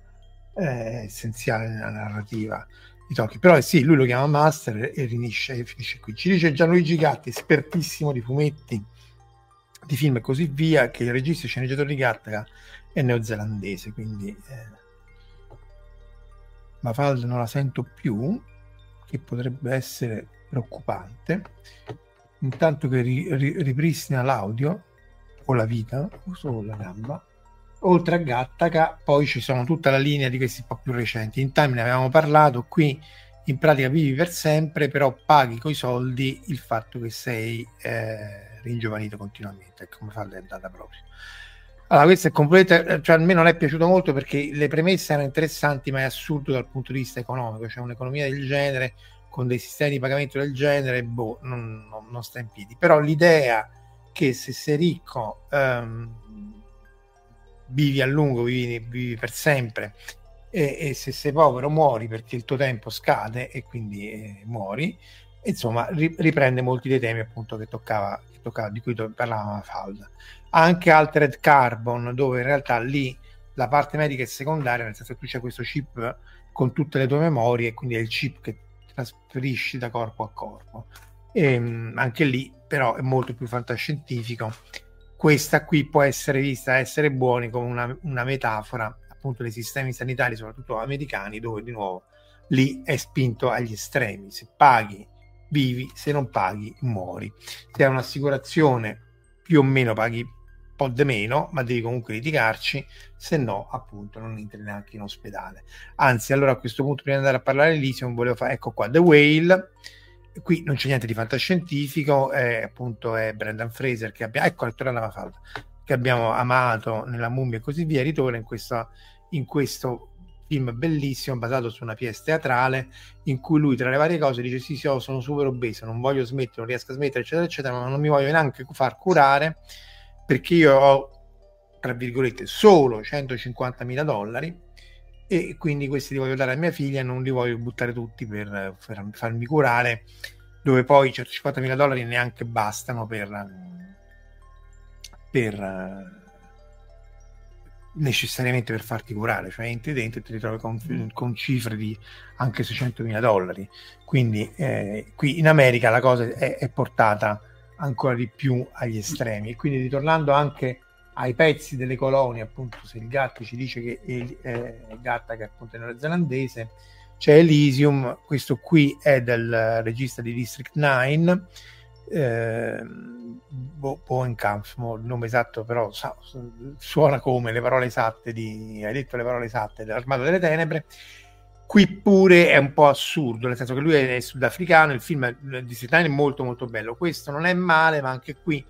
è essenziale nella narrativa di Tolkien. Però eh, sì, lui lo chiama Master e finisce, finisce qui. Ci dice Gianluigi Gatti, espertissimo di fumetti, di film e così via, che il regista e sceneggiatore di Gattaca è neozelandese, quindi eh, Mafalda non la sento più, che potrebbe essere preoccupante. Intanto che ri, ri, ripristina l'audio o la vita o solo la gamba. Oltre a Gattaca, poi ci sono tutta la linea di questi un po' più recenti. In time ne avevamo parlato, qui in pratica vivi per sempre, però paghi coi soldi il fatto che sei eh, ringiovanito continuamente, come fa è andata proprio. Allora, questo è completamente, cioè a me non è piaciuto molto perché le premesse erano interessanti, ma è assurdo dal punto di vista economico, cioè un'economia del genere, con dei sistemi di pagamento del genere, boh, non, non, non sta in piedi. Però l'idea che se sei ricco um, vivi a lungo, vivi, vivi per sempre, e, e, se sei povero muori perché il tuo tempo scade e quindi eh, muori, insomma riprende molti dei temi appunto che toccava, di cui parlavamo Falda. Anche Altered Carbon, dove in realtà lì la parte medica è secondaria, nel senso che tu c'è questo chip con tutte le tue memorie, quindi è il chip che trasferisci da corpo a corpo. E, ehm, anche lì però è molto più fantascientifico. Questa qui può essere vista essere buoni come una, una metafora appunto dei sistemi sanitari, soprattutto americani, dove di nuovo lì è spinto agli estremi. Se paghi vivi, se non paghi muori. Se hai un'assicurazione più o meno paghi un po' di meno, ma devi comunque litigarci, se no appunto non entri neanche in ospedale. Anzi, allora a questo punto prima di andare a parlare di Elysium volevo fare, ecco qua, The Whale, qui non c'è niente di fantascientifico, è, appunto è Brendan Fraser che abbiamo, ecco, Ettore Lavafalda, che abbiamo amato nella mummia e così via, ritorna in, questa, in questo film bellissimo basato su una pièce teatrale in cui lui tra le varie cose dice sì sì oh, sono super obeso non voglio smettere non riesco a smettere eccetera eccetera ma non mi voglio neanche far curare perché io ho tra virgolette solo 150 mila dollari e quindi questi li voglio dare a mia figlia non li voglio buttare tutti per, per farmi curare dove poi 150 mila dollari neanche bastano per per necessariamente per farti curare, cioè entri dentro e ti ritrovi con, con cifre di anche 600 mila dollari. Quindi eh, qui in America la cosa è, è, portata ancora di più agli estremi. E quindi ritornando anche ai pezzi delle colonie, appunto, se il Gatti ci dice che il eh, Gatta, che appunto è neozelandese, c'è Elysium, questo qui è del regista di District 9 eh, Boenkampf, il nome esatto però sa, suona come le parole esatte di, hai detto le parole esatte dell'Armata delle Tenebre, qui pure è un po' assurdo, nel senso che lui è sudafricano, il film di Sitani è molto molto bello, questo non è male, ma anche qui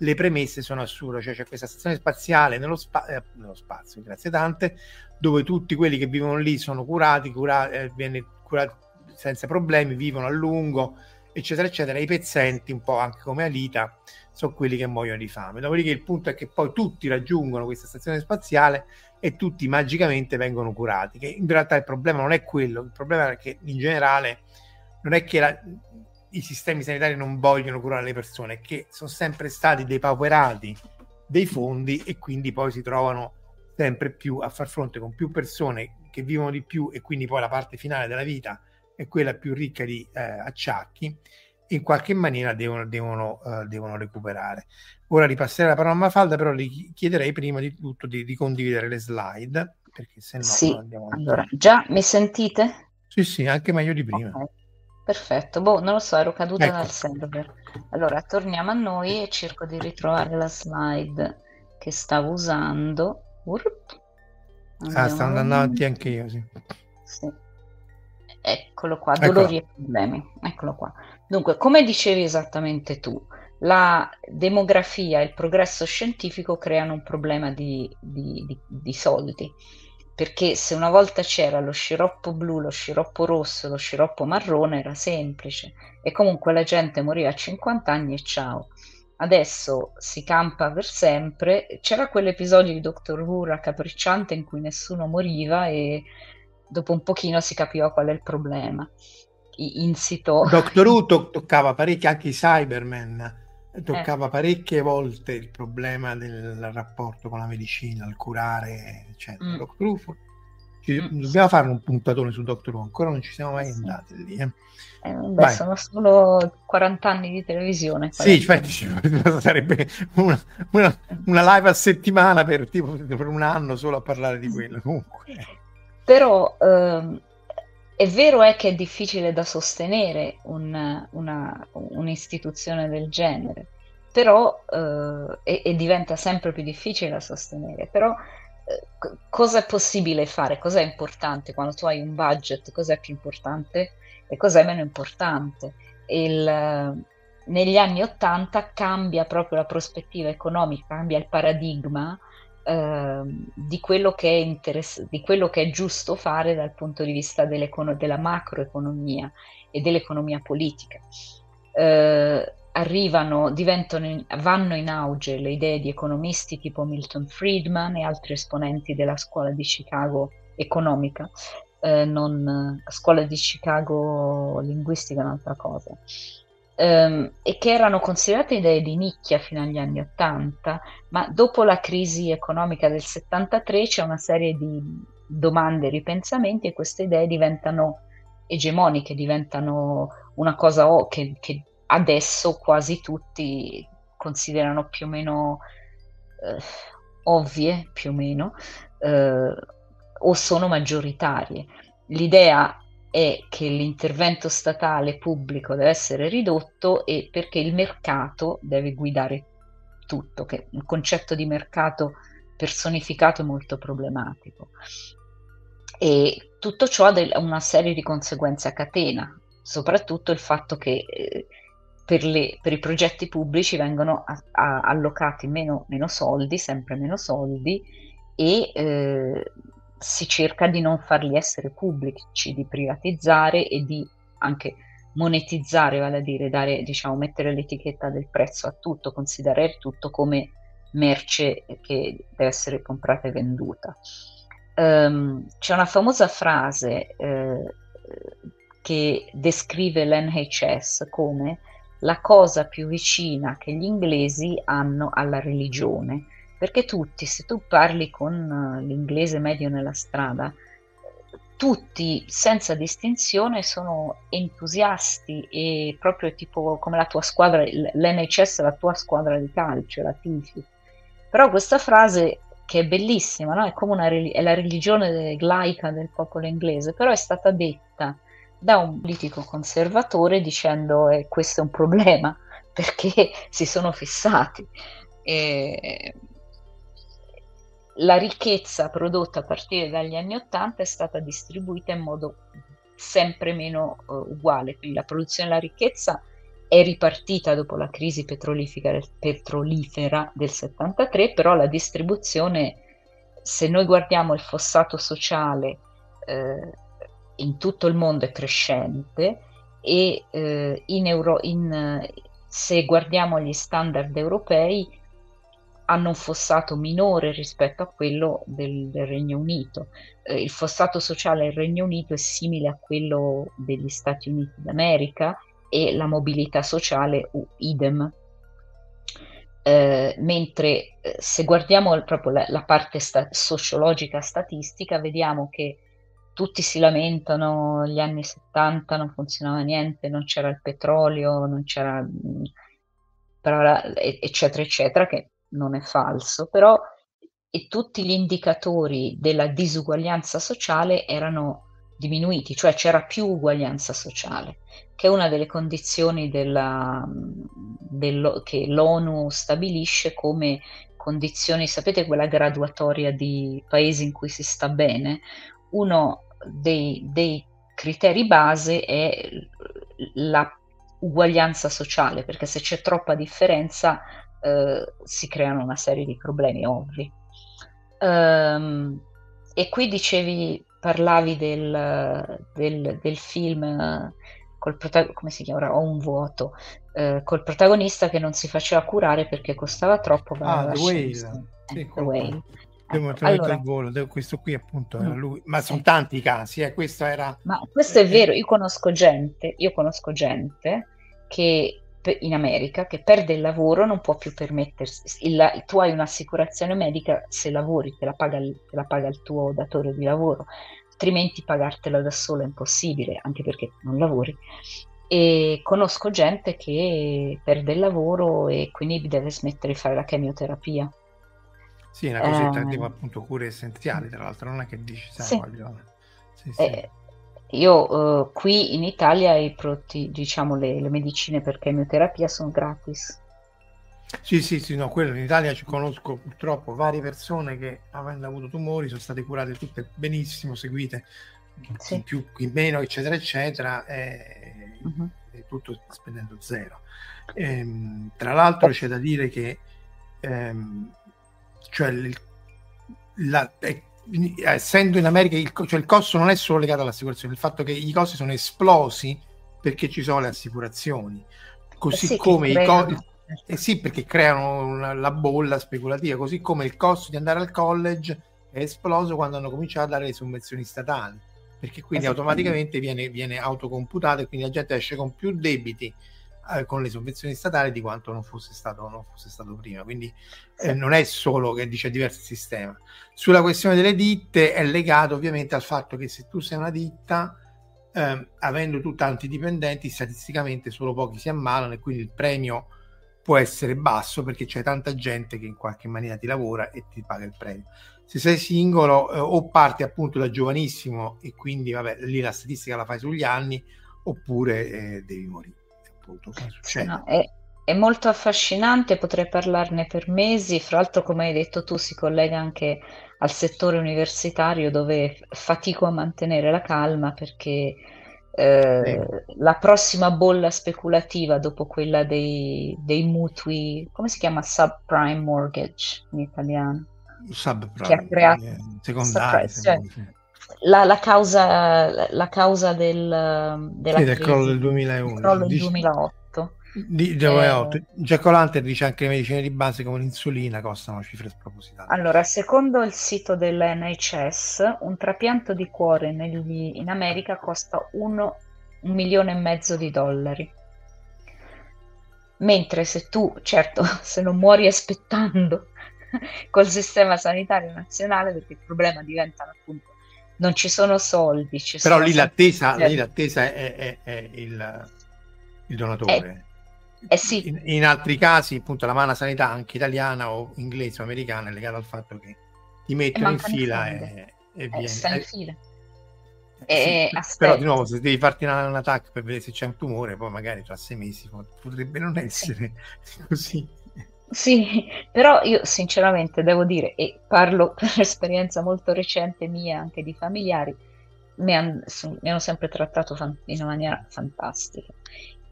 le premesse sono assurde, cioè c'è questa stazione spaziale nello, spa- eh, nello spazio, grazie tante, dove tutti quelli che vivono lì sono curati, curati eh, viene curati senza problemi, vivono a lungo, eccetera, eccetera. I pezzenti, un po' anche come Alita, sono quelli che muoiono di fame. Dopodiché il punto è che poi tutti raggiungono questa stazione spaziale e tutti magicamente vengono curati. Che in realtà il problema non è quello, il problema è che in generale non è che la, i sistemi sanitari non vogliono curare le persone, è che sono sempre stati depauperati dei fondi e quindi poi si trovano sempre più a far fronte con più persone che vivono di più e quindi poi la parte finale della vita è quella più ricca di eh, acciacchi in qualche maniera devono, devono, uh, devono, recuperare. Ora ripasserei la parola a Mafalda, però gli chiederei prima di tutto di, di condividere le slide, perché se no sì. andiamo allora, già mi sentite? Sì, sì, anche meglio di prima. Okay. Perfetto, boh, non lo so, ero caduta ecco. dal server. Allora, torniamo a noi e cerco di ritrovare la slide che stavo usando. ah, sta andando avanti anche io, sì. sì. Eccolo qua, dolori Eccolo. e problemi. Eccolo qua. Dunque, come dicevi esattamente tu, la demografia e il progresso scientifico creano un problema di, di, di, di soldi perché se una volta c'era lo sciroppo blu, lo sciroppo rosso, lo sciroppo marrone era semplice e comunque la gente moriva a 50 anni e ciao. Adesso si campa per sempre. C'era quell'episodio di Doctor Who raccapricciante in cui nessuno moriva e dopo un pochino si capiva qual è il problema. Insito. Doctor Who to- toccava parecchio anche i Cybermen toccava eh. parecchie volte il problema del rapporto con la medicina, il curare, eccetera. Mm. Doctor Who, mm. dobbiamo fare un puntatone su Doctor Who, ancora non ci siamo mai andati lì. Eh. Eh, beh, sono solo 40 anni di televisione. Sì, infatti sarebbe una, una, una, live a settimana per, tipo, per un anno solo a parlare di quello. Comunque. Però ehm, è vero è che è difficile da sostenere un, una, un'istituzione del genere, però, eh, e, e, diventa sempre più difficile da sostenere, però eh, cosa è possibile fare? Cosa è importante quando tu hai un budget? Cosa è più importante e cosa è meno importante? Il, negli anni Ottanta cambia proprio la prospettiva economica, cambia il paradigma Ehm, di, quello che è interess- di quello che è giusto fare dal punto di vista della macroeconomia e dell'economia politica. Eh, arrivano, in, vanno in auge le idee di economisti tipo Milton Friedman e altri esponenti della scuola di Chicago economica, eh, non scuola di Chicago linguistica è un'altra cosa ehm, e che erano considerate idee di nicchia fino agli anni Ottanta, ma dopo la crisi economica del 73 c'è una serie di domande e ripensamenti e queste idee diventano egemoniche, diventano una cosa oh, che, che, adesso quasi tutti considerano più o meno eh, ovvie, più o meno, eh, o sono maggioritarie. L'idea è che l'intervento statale pubblico deve essere ridotto e perché il mercato deve guidare tutto, che il concetto di mercato personificato è molto problematico. E tutto ciò ha una serie di conseguenze a catena, soprattutto il fatto che eh, per, le, per, i progetti pubblici vengono a, a, allocati meno, meno, soldi, sempre meno soldi, e eh, si cerca di non farli essere pubblici, di privatizzare e di anche monetizzare, vale a dire dare, diciamo, mettere l'etichetta del prezzo a tutto, considerare tutto come merce che deve essere comprata e venduta. Um, c'è una famosa frase eh, che descrive l'NHS come la cosa più vicina che gli inglesi hanno alla religione perché tutti, se tu parli con eh, l'inglese medio nella strada, tutti senza distinzione sono entusiasti e proprio tipo come la tua squadra, l'NHS è la tua squadra di calcio, la tifi. Però questa frase che è bellissima, no? è come una, è la religione laica del popolo inglese, però è stata detta da un politico conservatore dicendo eh, questo è un problema perché si sono fissati. E la ricchezza prodotta a partire dagli anni Ottanta è stata distribuita in modo sempre meno uh, uguale, quindi la produzione della ricchezza è ripartita dopo la crisi petrolifera, del 73, però la distribuzione, se noi guardiamo il fossato sociale eh, in tutto il mondo è crescente e eh, in Euro, in, se guardiamo gli standard europei hanno un fossato minore rispetto a quello del, del Regno Unito. Eh, il fossato sociale del Regno Unito è simile a quello degli Stati Uniti d'America e la mobilità sociale uh, idem. Eh, mentre eh, se guardiamo proprio la, la parte sta- sociologica statistica, vediamo che tutti si lamentano, gli anni 70 non funzionava niente, non c'era il petrolio, non c'era, mm, eccetera, eccetera, che non è falso, però tutti gli indicatori della disuguaglianza sociale erano diminuiti, cioè c'era più uguaglianza sociale, che è una delle condizioni della, dello, che l'ONU stabilisce come condizioni, sapete quella graduatoria di paesi in cui si sta bene? Uno dei, dei criteri base è la uguaglianza sociale, perché se c'è troppa differenza eh, si creano una serie di problemi ovvi. Um, e qui dicevi, parlavi del, del, del film col protagonista, come si chiama? Ho un vuoto, eh, col protagonista che non si faceva curare perché costava troppo. Ah, The Whale. Sì, The Whale. Abbiamo ecco, allora, il volo, questo qui appunto era mm. lui, ma sono tanti i casi, eh, questo era... Ma questo è eh, vero, io conosco gente, io conosco gente che in America che perde il lavoro non può più permettersi, il, tu hai un'assicurazione medica se lavori, te la, paga, te la paga il tuo datore di lavoro, altrimenti pagartela da solo è impossibile, anche perché non lavori. E conosco gente che perde il lavoro e quindi deve smettere di fare la chemioterapia. Sì, una cosetta eh, appunto cure essenziali, tra l'altro, non è che dici, sai, sì. voglio... Sì, sì. Eh, io uh, qui in Italia i prodotti, diciamo, le, le, medicine per chemioterapia sono gratis. Sì, sì, sì, no, quello in Italia ci conosco purtroppo varie persone che avendo avuto tumori sono state curate tutte benissimo, seguite sì. in più, in meno, eccetera, eccetera, e, uh-huh. e tutto spendendo zero. Ehm, tra l'altro c'è da dire che ehm, cioè la, è essendo in America il, cioè il costo non è solo legato all'assicurazione, il fatto che i costi sono esplosi perché ci sono le assicurazioni, così eh sì, come i costi... Eh sì, perché creano una, la bolla speculativa, così come il costo di andare al college è esploso quando hanno cominciato a dare le sovvenzioni statali, perché quindi automaticamente viene, viene autocomputato e quindi la gente esce con più debiti eh, con le sovvenzioni statali di quanto non fosse stato, non fosse stato prima. Quindi eh, non è solo che dice diverso sistema. Sulla questione delle ditte è legato ovviamente al fatto che se tu sei una ditta, eh, avendo tu tanti dipendenti, statisticamente solo pochi si ammalano e quindi il premio può essere basso perché c'è tanta gente che in qualche maniera ti lavora e ti paga il premio. Se sei singolo eh, o parti appunto da giovanissimo e quindi vabbè, lì la statistica la fai sugli anni oppure eh, devi morire appunto che succede. No, è, è, molto affascinante, potrei parlarne per mesi, fra l'altro come hai detto tu si collega anche al settore universitario dove fatico a mantenere la calma perché eh, la prossima bolla speculativa dopo quella dei, dei, mutui, come si chiama? Subprime mortgage in italiano. Subprime, che ha creato eh, secondario. Cioè, la, la, causa, la causa del, della sì, del crollo del 2001. crollo del 2008. Di, di, eh, Jack dice anche le medicine di base come l'insulina costano cifre spropositate. Allora, secondo il sito dell'NHS, un trapianto di cuore negli, in America costa uno, un milione e mezzo di dollari. Mentre se tu, certo, se non muori aspettando col sistema sanitario nazionale, perché il problema diventa appunto non ci sono soldi. Ci Però sono lì l'attesa, lì l'attesa è, è, è il, il, donatore. Eh, eh sì. in, in, altri casi, appunto, la mano sanità, anche italiana o inglese o americana, è legata al fatto che ti mettono in fila e, e eh, vieni. Sta in fila. Eh, sì, però di nuovo se devi farti una, un attacco per vedere se c'è un tumore poi magari tra sei mesi potrebbe non essere sì. così sì, però io sinceramente devo dire, e parlo per esperienza molto recente mia, anche di familiari, mi, han, mi hanno sempre trattato fan, in una maniera fantastica.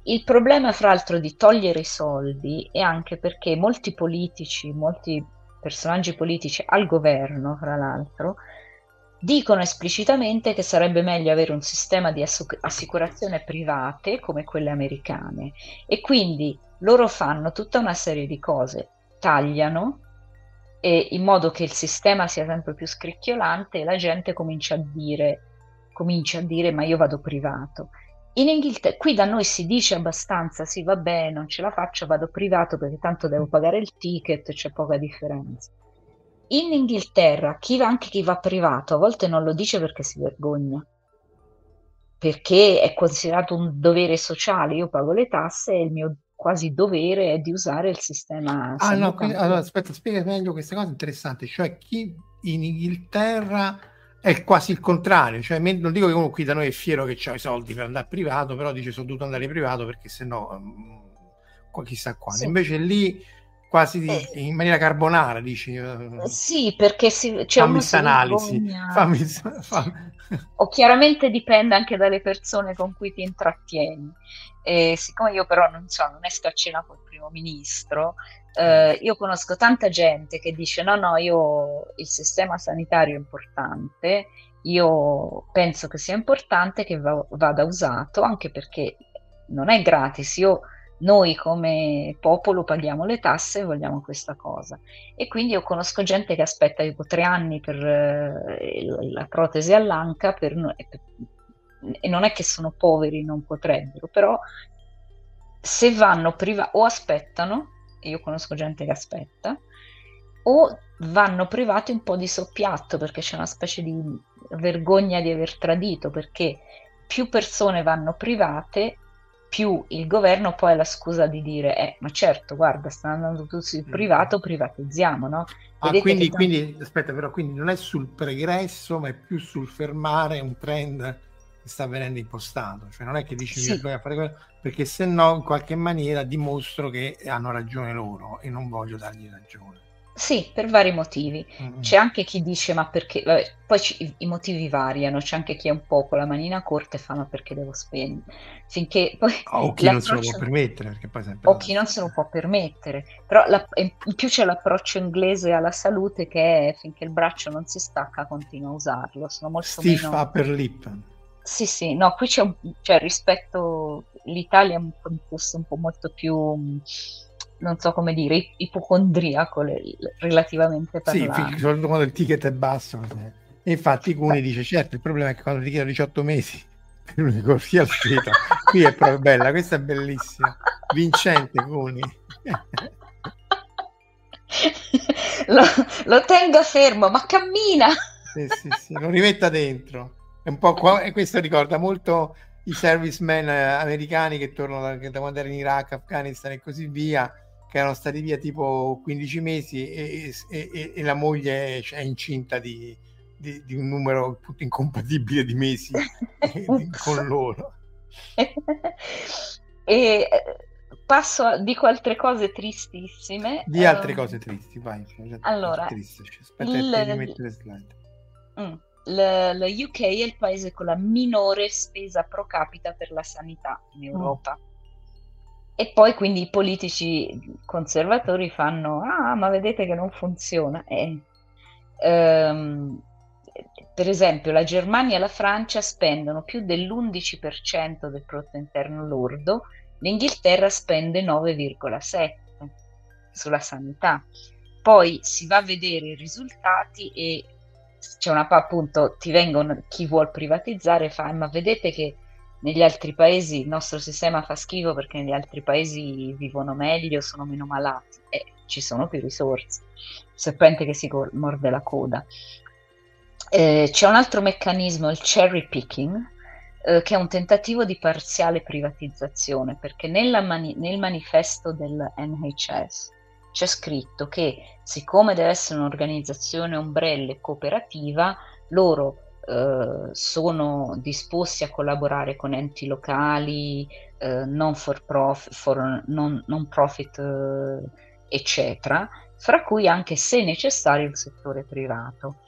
Il problema, fra l'altro, di togliere i soldi è anche perché molti politici, molti personaggi politici al governo, fra l'altro, dicono esplicitamente che sarebbe meglio avere un sistema di assicurazione private come quelle americane e quindi loro fanno tutta una serie di cose, tagliano e in modo che il sistema sia sempre più scricchiolante e la gente comincia a dire, comincia a dire ma io vado privato. In Inghilterra, qui da noi si dice abbastanza, sì vabbè non ce la faccio, vado privato perché tanto devo pagare il ticket, c'è poca differenza. In Inghilterra, chi va, anche chi va privato, a volte non lo dice perché si vergogna, perché è considerato un dovere sociale. Io pago le tasse e il mio quasi dovere è di usare il sistema. Ah, no, quindi, allora, aspetta, spiega meglio questa cosa interessante. Cioè, chi in Inghilterra è quasi il contrario. Cioè, non dico che uno qui da noi è fiero che ha i soldi per andare privato, però dice sono dovuto andare privato perché se no, um, chissà quando. Sì. Invece lì quasi di, eh, in maniera carbonara, dici? Uh, sì, perché si, c'è fammi analisi. Fammi, fammi. O chiaramente dipende anche dalle persone con cui ti intrattieni. E siccome io però non so, non esco a cena col primo ministro, eh, io conosco tanta gente che dice no, no, io il sistema sanitario è importante, io penso che sia importante che va, vada usato anche perché non è gratis. Io noi come popolo paghiamo le tasse e vogliamo questa cosa. E quindi io conosco gente che aspetta tipo tre anni per eh, la protesi all'anca per, e non è che sono poveri, non potrebbero, però se vanno privati o aspettano, io conosco gente che aspetta, o vanno privati un po' di soppiatto perché c'è una specie di vergogna di aver tradito, perché più persone vanno private più il governo poi ha la scusa di dire, eh, ma certo, guarda, stanno andando tutti sul mm. privato, privatizziamo, no? Ah, quindi, tanti... quindi, aspetta, però, quindi non è sul pregresso, ma è più sul fermare un trend che sta venendo impostato. Cioè non è che dici sì. bisogna fare quello, perché se no in qualche maniera dimostro che hanno ragione loro e non voglio dargli ragione. Sì, per vari motivi. Mm-hmm. C'è anche chi dice ma perché, vabbè, poi ci, i motivi variano, c'è anche chi è un po' con la manina corta e fa ma perché devo spendere, finché poi... O chi non se lo può permettere, perché poi sempre... O chi non se lo può permettere, però la, in più c'è l'approccio inglese alla salute che è finché il braccio non si stacca continua a usarlo, sono molto Stiff meno... upper lip. Sì, sì, no, qui c'è un... cioè rispetto... l'Italia è un contesto un po' molto più non so come dire, ipocondriaco relativamente parlando. Sì, soprattutto quando il ticket è basso. E infatti Cuni dice, certo, il problema è che quando ti chiedono 18 mesi per un'ecografia al feto, qui è proprio bella, questa è bellissima, vincente Cuni. lo, lo tenga fermo, ma cammina! Sì, sì, sì, lo rimetta dentro. È un po' qua, e questo ricorda molto i servicemen eh, americani che tornano da, da quando erano in Iraq, Afghanistan e così via, che erano stati via tipo 15 mesi e, e, e la moglie è incinta di, di, di, un numero tutto incompatibile di mesi con loro. e eh, passo, dico altre cose tristissime. Di altre um, cose tristi, vai. Allora, triste. aspetta il, di mettere slide. Mm, lo UK è il paese con la minore spesa pro capita per la sanità in mm. Europa. Mm e poi quindi i politici conservatori fanno, ah, ma vedete che non funziona. Eh, ehm, per esempio, la Germania e la Francia spendono più dell'11% del prodotto interno lordo, l'Inghilterra spende 9,7% sulla sanità. Poi si va a vedere i risultati e c'è una appunto ti vengono chi vuol privatizzare fa ma vedete che negli altri paesi il nostro sistema fa schifo perché negli altri paesi vivono meglio, sono meno malati e ci sono più risorse. Serpente che si morde la coda. Eh, c'è un altro meccanismo, il cherry picking, eh, che è un tentativo di parziale privatizzazione, perché mani- nel manifesto del NHS c'è scritto che siccome deve essere un'organizzazione ombrelle cooperativa, loro eh, sono disposti a collaborare con enti locali, eh, non for profit, for non, non profit eh, eccetera, fra cui anche se necessario il settore privato.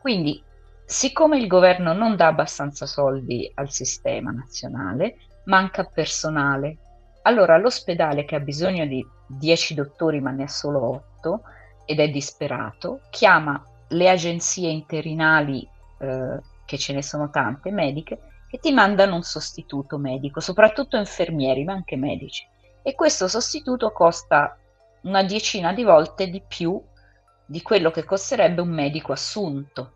Quindi, siccome il governo non dà abbastanza soldi al sistema nazionale, manca personale. Allora l'ospedale che ha bisogno di 10 dottori ma ne ha solo 8 ed è disperato, chiama le agenzie interinali eh, che ce ne sono tante mediche, che ti mandano un sostituto medico, soprattutto infermieri, ma anche medici. E questo sostituto costa una decina di volte di più di quello che costerebbe un medico assunto.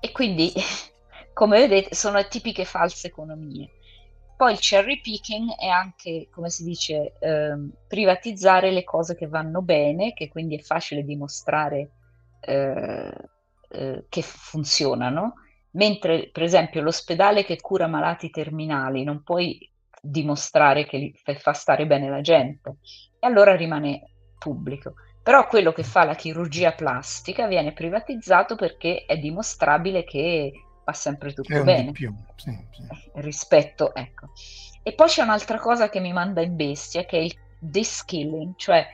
E quindi, come vedete, sono tipiche false economie. Poi il cherry picking è anche, come si dice, eh, privatizzare le cose che vanno bene, che quindi è facile dimostrare eh, eh, che funzionano, mentre per esempio l'ospedale che cura malati terminali non puoi dimostrare che fa stare bene la gente e allora rimane pubblico. Però quello che fa la chirurgia plastica viene privatizzato perché è dimostrabile che va sempre tutto bene. Più. Sì, sì. Eh, rispetto, ecco. E poi c'è un'altra cosa che mi manda in bestia, che è il de-skilling, cioè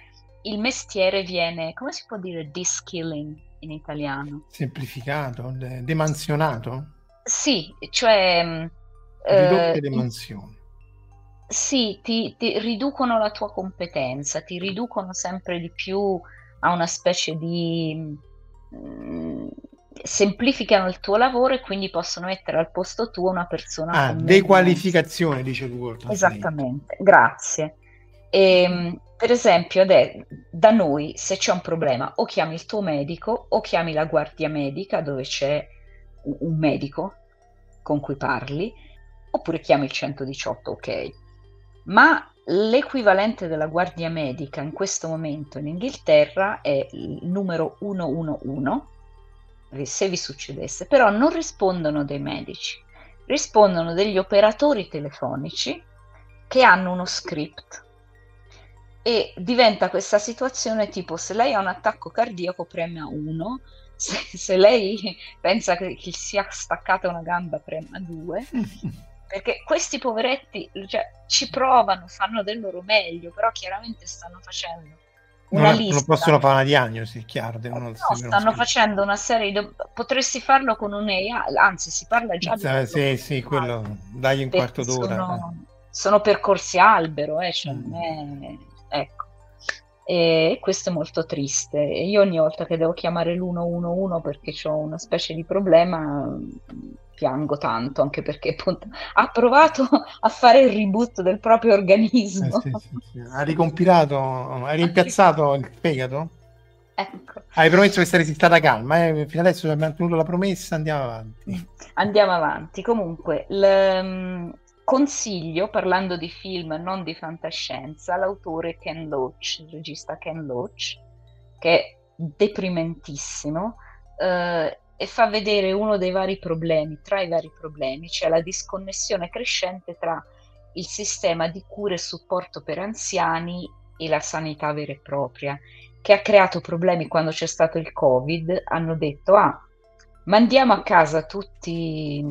il mestiere viene, come si può dire de-skilling in italiano? Semplificato, demansionato? Sì, cioè... Mm, Ridotte eh, le mansioni. Sì, ti, ti riducono la tua competenza, ti riducono sempre di più a una specie di... Mh, mm, semplificano il tuo lavoro e quindi possono mettere al posto tuo una persona. Ah, dequalificazione, dice Word. Esattamente, grazie. E, ehm, per esempio, adè, da noi se c'è un problema o chiami il tuo medico o chiami la guardia medica dove c'è un medico con cui parli oppure chiami il 118, ok. Ma l'equivalente della guardia medica in questo momento in Inghilterra è il numero 111 se vi succedesse, però non rispondono dei medici, rispondono degli operatori telefonici che hanno uno script e diventa questa situazione tipo se lei ha un attacco cardiaco prema 1, se, se, lei pensa che, che sia staccata una gamba prema 2, perché questi poveretti cioè, ci provano, fanno del loro meglio, però chiaramente stanno facendo una non, lista. Non possono fare una diagnosi, chiaro. No, stanno facendo una serie di... Potresti farlo con un AI, anzi si parla già di... Eh, sì, sì, quello, dai un quarto d'ora. Sono, eh. sono percorsi albero, eh, cioè mm. è... ecco. E questo è molto triste. Io ogni volta che devo chiamare l'111 perché ho una specie di problema piango tanto, anche perché appunto, ha provato a fare il reboot del proprio organismo. Eh, sì, sì, sì. Ha ricompilato, ha rimpiazzato il fegato? Ecco. Hai promesso che saresti stata calma, eh? fino adesso hai mantenuto la promessa, andiamo avanti. Andiamo avanti. Comunque, l- consiglio, parlando di film, non di fantascienza, l'autore Ken Loach, il regista Ken Loach, che è deprimentissimo. Eh, e fa vedere uno dei vari problemi, tra i vari problemi, cioè la disconnessione crescente tra il sistema di cura e supporto per anziani e la sanità vera e propria, che ha creato problemi quando c'è stato il Covid, hanno detto ah, mandiamo a casa tutti,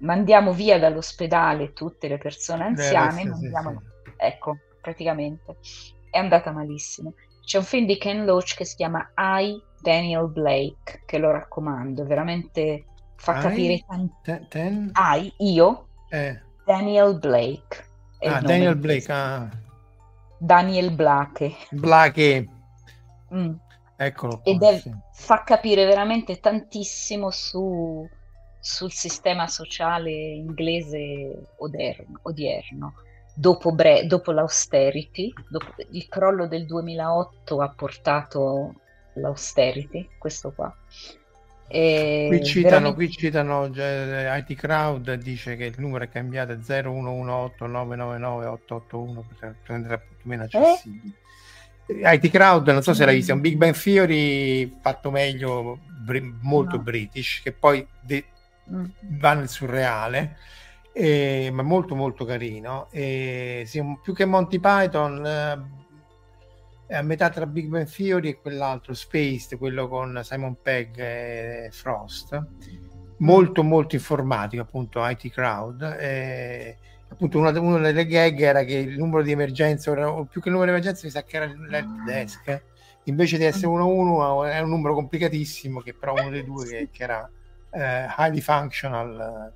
mandiamo via dall'ospedale tutte le persone anziane, Beh, sì, mandiamo... sì. ecco, praticamente è andata malissimo. C'è un film di Ken Loach che si chiama I Daniel Blake, che lo raccomando, veramente fa I, capire tanto. Ten, I, io, eh. Daniel Blake. Ah, Daniel Blake, ah. Daniel Blake. Blake. Mm. Eccolo qua, Ed è, sì. fa capire veramente tantissimo su, sul sistema sociale inglese odierno. odierno. Dopo, bre- dopo l'austerity, dopo il crollo del 2008 ha portato l'austerity, questo qua. E qui citano, veramente... qui citano cioè, IT Crowd dice che il numero è cambiato 0118 999 881 per rendere appunto meno eh? accessibile. Eh? IT Crowd, non so se l'hai visto, è un Big Bang Theory fatto meglio, br- molto no. british, che poi de- mm. va nel surreale, eh, ma molto molto carino. E, sì, più che Monty Python, eh, è a metà tra Big Bang Theory e quell'altro, Spaced, quello con Simon Pegg e Frost. Molto, molto informatico, appunto, IT Crowd. E, appunto, una, una, delle gag era che il numero di emergenza, o più che il numero di emergenza, mi sa che era l'help desk. Invece di essere 1-1 è un numero complicatissimo, che però uno dei due che, che era eh, highly functional.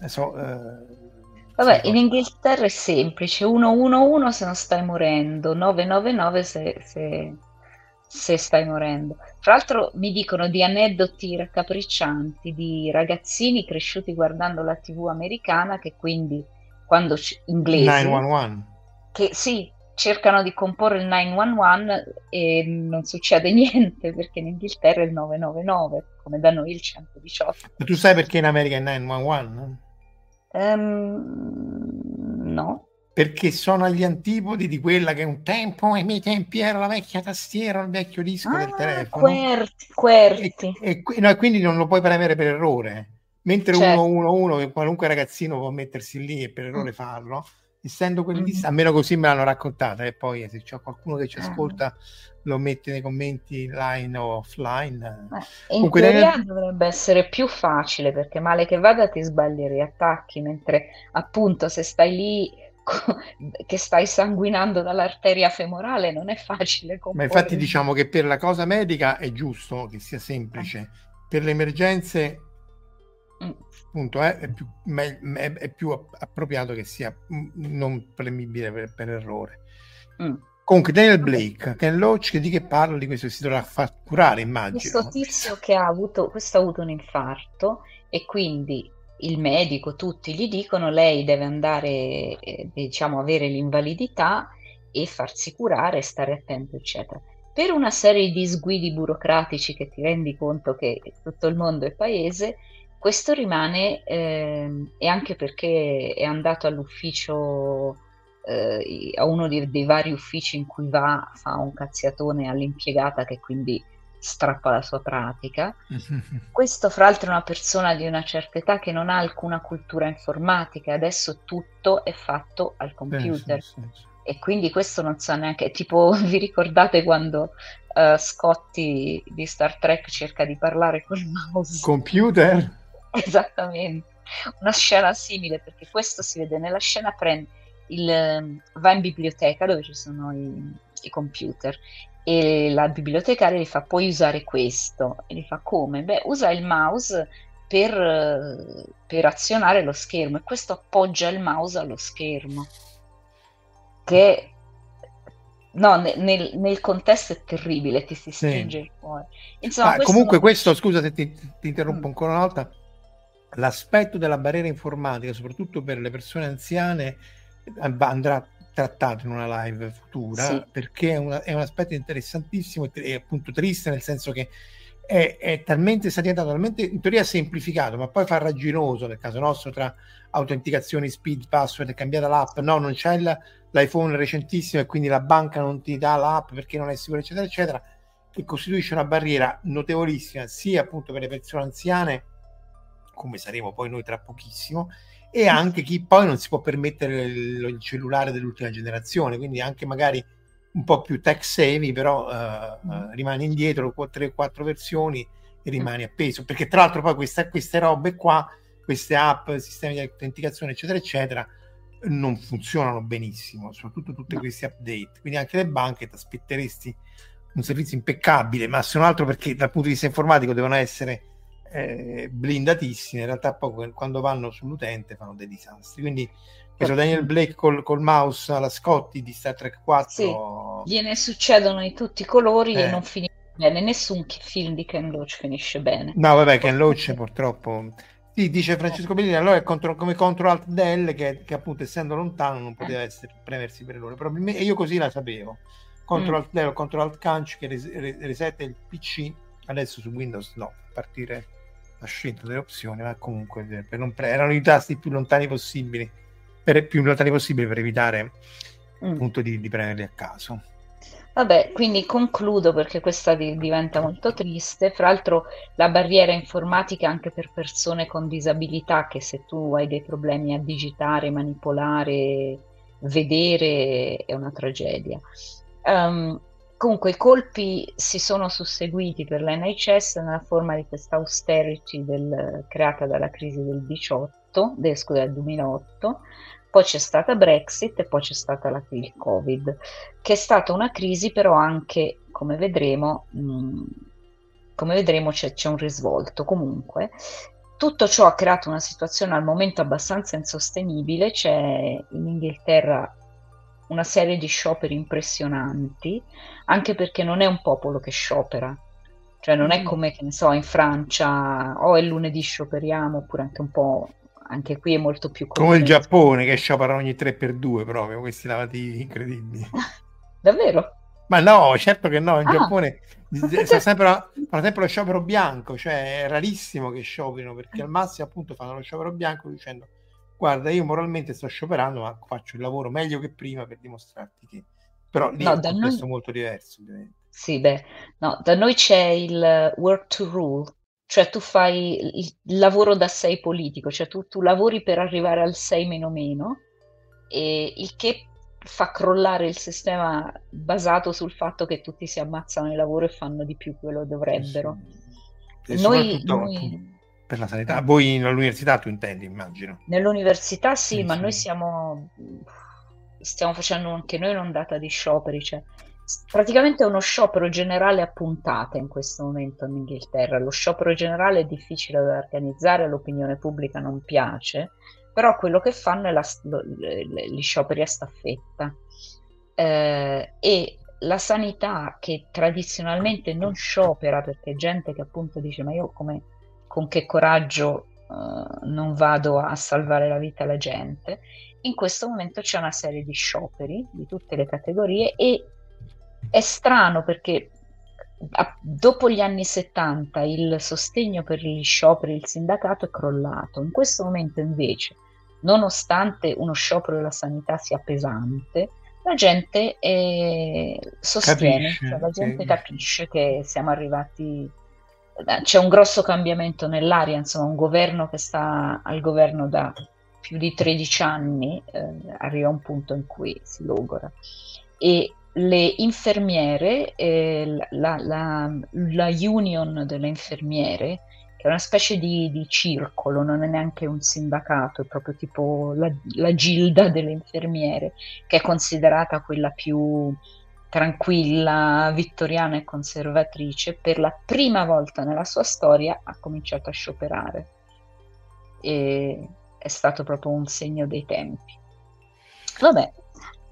Eh, so, eh, Vabbè, in Inghilterra è semplice, 111 se non stai morendo, 999 se, se, se stai morendo. Fra l'altro mi dicono di aneddoti raccapriccianti di ragazzini cresciuti guardando la TV americana che quindi quando c- inglesi 911. che sì, cercano di comporre il 911 e non succede niente perché in Inghilterra è il 999, come da noi il 118. Ma tu sai perché in America è 911? Um, no perché sono agli antipodi di quella che un tempo, ai miei tempi, era la vecchia tastiera, il vecchio disco ah, del telefono. Querti, querti. E, e, no, quindi non lo puoi premere per errore. Mentre certo. 111, che qualunque ragazzino può mettersi lì e per errore mm. farlo, essendo quelli mm-hmm. di... almeno così me l'hanno raccontata. E poi se c'è qualcuno che ci ah. ascolta, lo mette nei commenti line o offline. Eh, in teoria nel... dovrebbe essere più facile perché male che vada ti sbagli i riattacchi, mentre appunto se stai lì che stai sanguinando dall'arteria femorale non è facile comporre. ma infatti diciamo che per la cosa medica è giusto che sia semplice eh. per le emergenze. Appunto è, è, più, è, è, più, appropriato che sia non premibile per, per errore mm. comunque Daniel Blake Ken Loach di che parla di questo si dovrà far curare immagino questo tizio che ha avuto questo ha avuto un infarto e quindi il medico, tutti gli dicono lei deve andare, eh, diciamo, avere l'invalidità e farsi curare, stare attento, eccetera. Per una serie di sguidi burocratici che ti rendi conto che tutto il mondo è paese, questo rimane eh, e anche perché è andato all'ufficio, eh, a uno dei, dei vari uffici in cui va, fa un cazziatone all'impiegata che quindi strappa la sua pratica. Questo, fra l'altro, è una persona di una certa età che non ha alcuna cultura informatica, adesso tutto è fatto al computer. Sì, sì, sì, e quindi questo non sa neanche, tipo, vi ricordate quando uh, Scotty di Star Trek cerca di parlare col mouse? Computer? Esattamente, una scena simile, perché questo si vede nella scena, prende il, va in biblioteca dove ci sono i, i computer e la bibliotecaria gli fa puoi usare questo e gli fa come? Beh usa il mouse per, per azionare lo schermo e questo appoggia il mouse allo schermo che no, nel, nel, contesto è terribile, ti si stringe sì. il cuore. Insomma, ah, questo comunque, non... questo scusa se ti, ti interrompo mm. ancora una volta. L'aspetto della barriera informatica, soprattutto per le persone anziane, andrà trattato in una live futura sì. perché è, una, è, un aspetto interessantissimo e appunto triste nel senso che è, è talmente diventato talmente in teoria semplificato ma poi farraginoso nel caso nostro tra autenticazioni speed password è cambiata l'app no non c'è il, l'iPhone recentissimo e quindi la banca non ti dà l'app perché non è sicuro eccetera eccetera che costituisce una barriera notevolissima sia appunto per le persone anziane come saremo poi noi tra pochissimo e anche chi poi non si può permettere il, il cellulare dell'ultima generazione, quindi anche magari un po' più tech savvy, però uh, uh, rimane indietro con 3-4 versioni e rimane appeso, perché tra l'altro poi questa, queste robe qua, queste app, sistemi di autenticazione, eccetera, eccetera, non funzionano benissimo, soprattutto tutti no. questi update. Quindi anche le banche ti aspetteresti un servizio impeccabile, ma se non altro perché dal punto di vista informatico devono essere eh, blindatissime, in realtà poi quando vanno sull'utente fanno dei disastri. Quindi questo Daniel Blake col, col mouse alla Scotty di Star Trek 4 sì, gliene succedono di tutti i colori eh. e non finisce bene. Nessun film di Ken Loach finisce bene. No, vabbè, Ken Loach purtroppo. Sì, dice Francesco Bellini, allora è contro, come contro Alt Del che, che, appunto essendo lontano non poteva eh. essere, premersi per loro. Probabilmente, e io così la sapevo. Contro mm. Alt Del o contro Alt Canch che res, resetta il PC, adesso su Windows no, partire la scelta delle opzioni, ma comunque per non pre- erano i tasti più lontani possibili, per, più lontani possibili per evitare mm. appunto di, di prenderli a caso. Vabbè, quindi concludo perché questa di- diventa molto triste. Fra l'altro, la barriera informatica anche per persone con disabilità, che se tu hai dei problemi a digitare, manipolare, vedere, è una tragedia. Um, Comunque i colpi si sono susseguiti per l'NHS nella forma di questa austerity del, creata dalla crisi del 18, del, scusa, del 2008, poi c'è stata Brexit e poi c'è stata la, il Covid, che è stata una crisi però anche, come vedremo, mh, come vedremo c'è, c'è un risvolto. Comunque, tutto ciò ha creato una situazione al momento abbastanza insostenibile, c'è in Inghilterra una serie di scioperi impressionanti, anche perché non è un popolo che sciopera, cioè non è come, che ne so, in Francia, o oh, è lunedì scioperiamo, oppure anche un po', anche qui è molto più comune. Come il Giappone che sciopera ogni 3x2 proprio, questi lavativi incredibili. Davvero? Ma no, certo che no, in ah. Giappone fa sempre, sempre lo sciopero bianco, cioè è rarissimo che scioperino perché al massimo appunto fanno lo sciopero bianco dicendo guarda io moralmente sto scioperando ma faccio il lavoro meglio che prima per dimostrarti che però lì no, è un contesto noi... molto diverso ovviamente. Sì, beh, no, da noi c'è il work to rule, cioè tu fai il lavoro da 6 politico, cioè tu, tu lavori per arrivare al 6 meno meno, e il che fa crollare il sistema basato sul fatto che tutti si ammazzano il lavoro e fanno di più quello dovrebbero. Sì. Noi, noi, per la sanità. Voi all'università tu intendi, immagino. Nell'università sì, sì ma sì. noi siamo stiamo facendo anche noi un'ondata di scioperi, cioè praticamente è uno sciopero generale a puntate in questo momento in Inghilterra. Lo sciopero generale è difficile da organizzare, all'opinione pubblica non piace, però quello che fanno è la, lo, gli scioperi a staffetta. Eh, e la sanità che tradizionalmente non sciopera perché gente che appunto dice ma io come con che coraggio uh, non vado a salvare la vita alla gente. In questo momento c'è una serie di scioperi di tutte le categorie e è strano perché a, dopo gli anni 70 il sostegno per gli scioperi, il sindacato è crollato. In questo momento invece, nonostante uno sciopero della sanità sia pesante, la gente eh, sostiene, capisce, cioè la gente capisce che siamo arrivati c'è un grosso cambiamento nell'aria, insomma, un governo che sta al governo da più di 13 anni eh, arriva a un punto in cui si logora. E le infermiere, eh, la, la, la, union delle infermiere, che è una specie di, di, circolo, non è neanche un sindacato, è proprio tipo la, la gilda delle infermiere, che è considerata quella più tranquilla, vittoriana e conservatrice, per la prima volta nella sua storia ha cominciato a scioperare. E è stato proprio un segno dei tempi. Vabbè.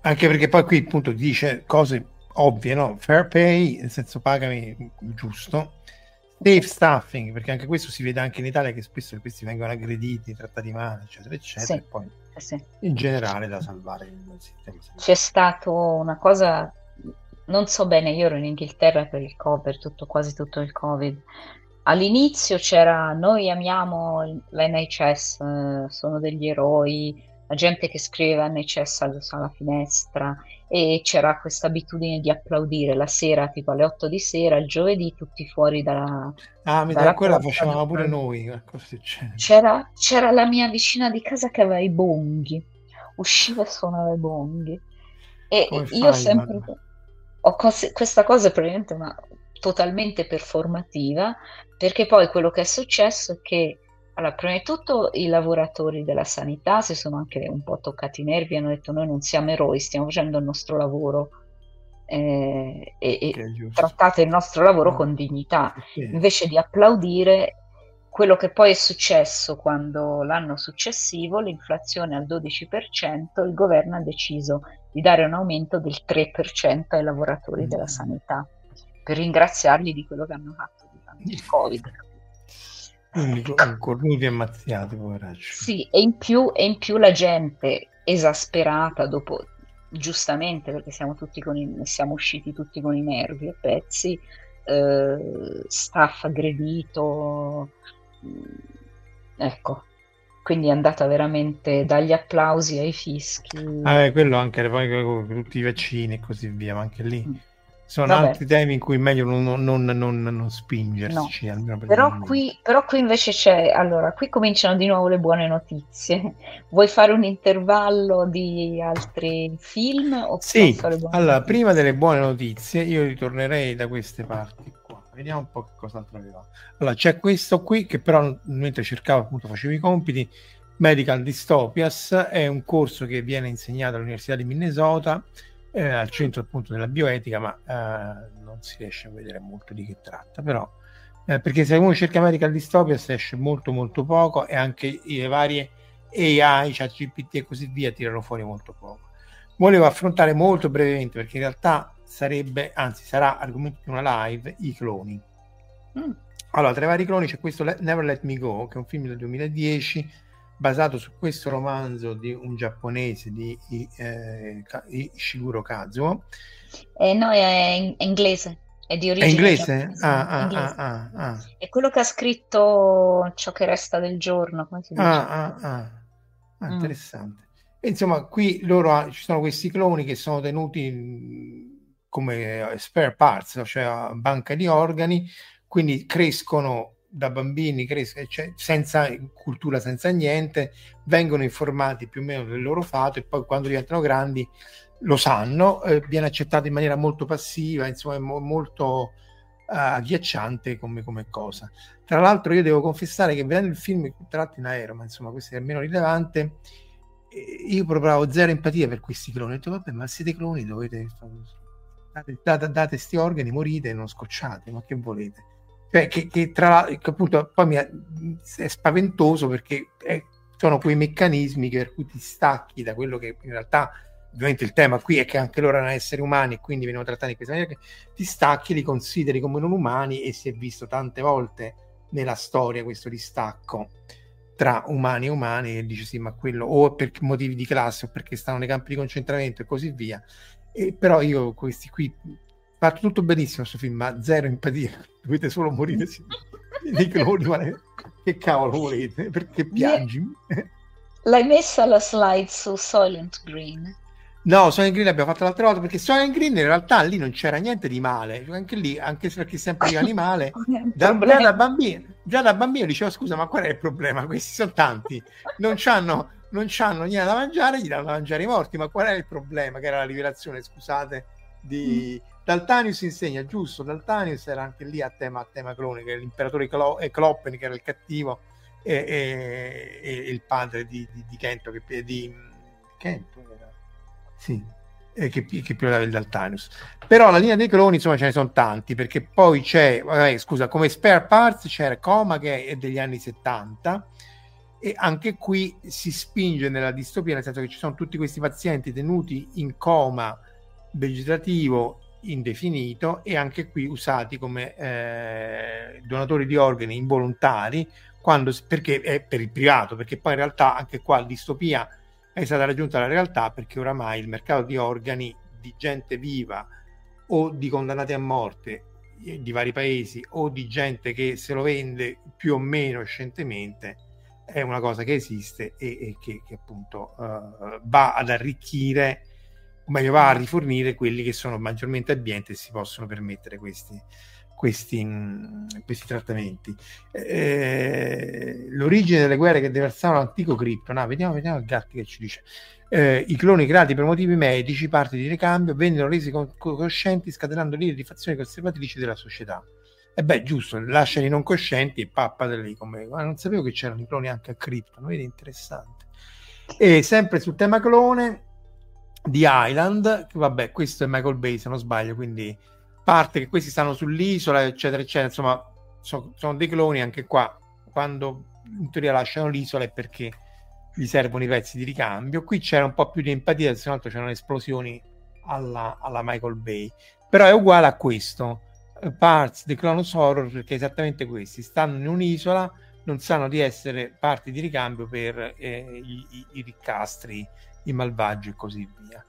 Anche perché poi qui appunto dice cose ovvie, no? Fair pay, nel senso pagami giusto. Safe staffing, perché anche questo si vede anche in Italia che spesso questi vengono aggrediti, trattati male, eccetera, eccetera. Sì, e poi sì. in generale da salvare il sistema. C'è stata una cosa non so bene, io ero in Inghilterra per il Covid, tutto, quasi tutto il Covid. All'inizio c'era noi amiamo l'NHS, eh, sono degli eroi, la gente che scriveva NHS alla finestra e c'era questa abitudine di applaudire la sera, tipo alle 8 di sera, il giovedì, tutti fuori dalla... Ah, mi dalla quella facevamo pure noi. C'era, c'era la mia vicina di casa che aveva i bonghi, usciva e suonava i bonghi. E Come io fai, sempre... Madre? Cos- questa cosa è probabilmente una, totalmente performativa, perché poi quello che è successo è che, allora, prima di tutto i lavoratori della sanità si sono anche un po' toccati i nervi, hanno detto noi non siamo eroi, stiamo facendo il nostro lavoro eh, e, e trattate il nostro lavoro con dignità, invece di applaudire quello che poi è successo quando l'anno successivo, l'inflazione al 12%, il governo ha deciso di dare un aumento del 3% ai lavoratori della mm. sanità, per ringraziarli di quello che hanno fatto durante il Covid. Quindi cornuti e mazziati, poveracci. Sì, e in, più, e in più la gente esasperata dopo, giustamente perché siamo, tutti con i, siamo usciti tutti con i nervi a pezzi, eh, staff aggredito, ecco, quindi è andata veramente dagli applausi ai fischi. Ah, quello anche poi tutti i vaccini e così via, ma anche lì. Mm. Sono Vabbè. altri temi in cui è meglio non, non, non, non spingersi. No. Per però, qui, però qui invece c'è, allora, qui cominciano di nuovo le buone notizie. Vuoi fare un intervallo di altri film? Sì, allora, notizie? prima delle buone notizie io ritornerei da queste parti vediamo un po' che cos'altro aveva. Allora, c'è questo qui che però mentre cercavo appunto facevo i compiti, Medical Dystopias è un corso che viene insegnato all'Università di Minnesota eh, al centro appunto della bioetica, ma eh, non si riesce a vedere molto di che tratta, però eh, perché se uno cerca Medical Dystopias esce molto molto poco e anche le varie AI, chat GPT e così via tirano fuori molto poco. volevo affrontare molto brevemente perché in realtà sarebbe, anzi sarà argomento di una live, i cloni. Mm. Allora, tra i vari cloni c'è questo Never Let Me Go, che è un film del 2010 basato su questo romanzo di un giapponese di eh, Ishiguro Kazuo. Eh, no, è, è inglese. È di origine È inglese? Ah, ah, inglese. Ah, ah, È quello che ha scritto Ciò che resta del giorno, come si dice? Ah, ah, ah. ah mm. interessante. E, insomma, qui loro ci sono questi cloni che sono tenuti come spare parts, cioè banca di organi, quindi crescono da bambini, cres- cioè senza cultura, senza niente, vengono informati più o meno del loro fato e poi quando diventano grandi lo sanno, eh, viene accettato in maniera molto passiva, insomma, è mo- molto uh, agghiacciante come, come, cosa. Tra l'altro, io devo confessare che vedendo il film tratto in aereo, ma insomma, questo è meno rilevante. Eh, io provavo zero empatia per questi cloni. Ho detto, vabbè, ma siete cloni, dovete date, date, date sti organi, morite, non scocciate, ma che volete? Cioè, che, che tra l'altro, appunto, poi mi è, spaventoso perché è, sono quei meccanismi per cui ti stacchi da quello che in realtà ovviamente il tema qui è che anche loro erano esseri umani e quindi vengono trattati in questa maniera che ti stacchi, li consideri come non umani e si è visto tante volte nella storia questo distacco tra umani e umani e dici sì ma quello o per motivi di classe o perché stanno nei campi di concentramento e così via e però io questi qui fatto tutto benissimo questo film ma zero empatia. Dovete solo morire dei cloni ma che cavolo volete? Perché piangi? L'hai messa la slide su Silent Green? No, Soylent Green l'abbiamo fatto l'altra volta perché Soylent Green in realtà lì non c'era niente di male, anche lì, anche se perché sempre di animale, da, già, da bambino, già da bambino dicevo scusa ma qual è il problema? Questi sono tanti, non c'hanno, non c'hanno niente da mangiare, gli danno da mangiare i morti, ma qual è il problema? Che era la rivelazione, scusate, di... Mm. Daltanius insegna, giusto, Daltanius era anche lì a tema, a tema clone, che l'imperatore Clo- Kloppen che era il cattivo e, e, e il padre di, di, di Kento, che, di Kento era sì, eh, che, che pilotava il Daltanius. Però la linea dei cloni, insomma, ce ne sono tanti, perché poi c'è, vabbè, scusa, come spare parts c'era Coma che è degli anni 70 e anche qui si spinge nella distopia, nel senso che ci sono tutti questi pazienti tenuti in coma vegetativo indefinito e anche qui usati come eh, donatori di organi involontari quando, perché è per il privato, perché poi in realtà anche qua la distopia è stata raggiunta la realtà perché oramai il mercato di organi di gente viva o di condannati a morte eh, di vari paesi o di gente che se lo vende più o meno scientemente è una cosa che esiste e, e che, che, appunto uh, va ad arricchire o meglio va a rifornire quelli che sono maggiormente abbienti e si possono permettere questi, questi, questi trattamenti. Eh, l'origine delle guerre che devastavano l'antico cripto, no, vediamo, vediamo il Gatti che ci dice. Eh, I cloni creati per motivi medici, parte di ricambio, vennero resi coscienti scatenando linee di fazioni conservatrici della società. E beh, giusto, lasciali non coscienti e pappateli come... Ma non sapevo che c'erano i cloni anche a cripto, vedi, interessante. E sempre sul tema clone di Island, vabbè, questo è Michael Bay se non sbaglio, quindi parte che questi stanno sull'isola, eccetera, eccetera. Insomma, so, sono dei cloni anche qua. Quando in teoria lasciano l'isola è perché gli servono i pezzi di ricambio. Qui c'era un po' più di empatia, se non altro c'erano esplosioni alla, alla Michael Bay. Però è uguale a questo. Parts di Clonus Horror perché esattamente questi stanno in un'isola, non sanno di essere parti di ricambio per eh, i, i, i ricastri, i malvagi e così via.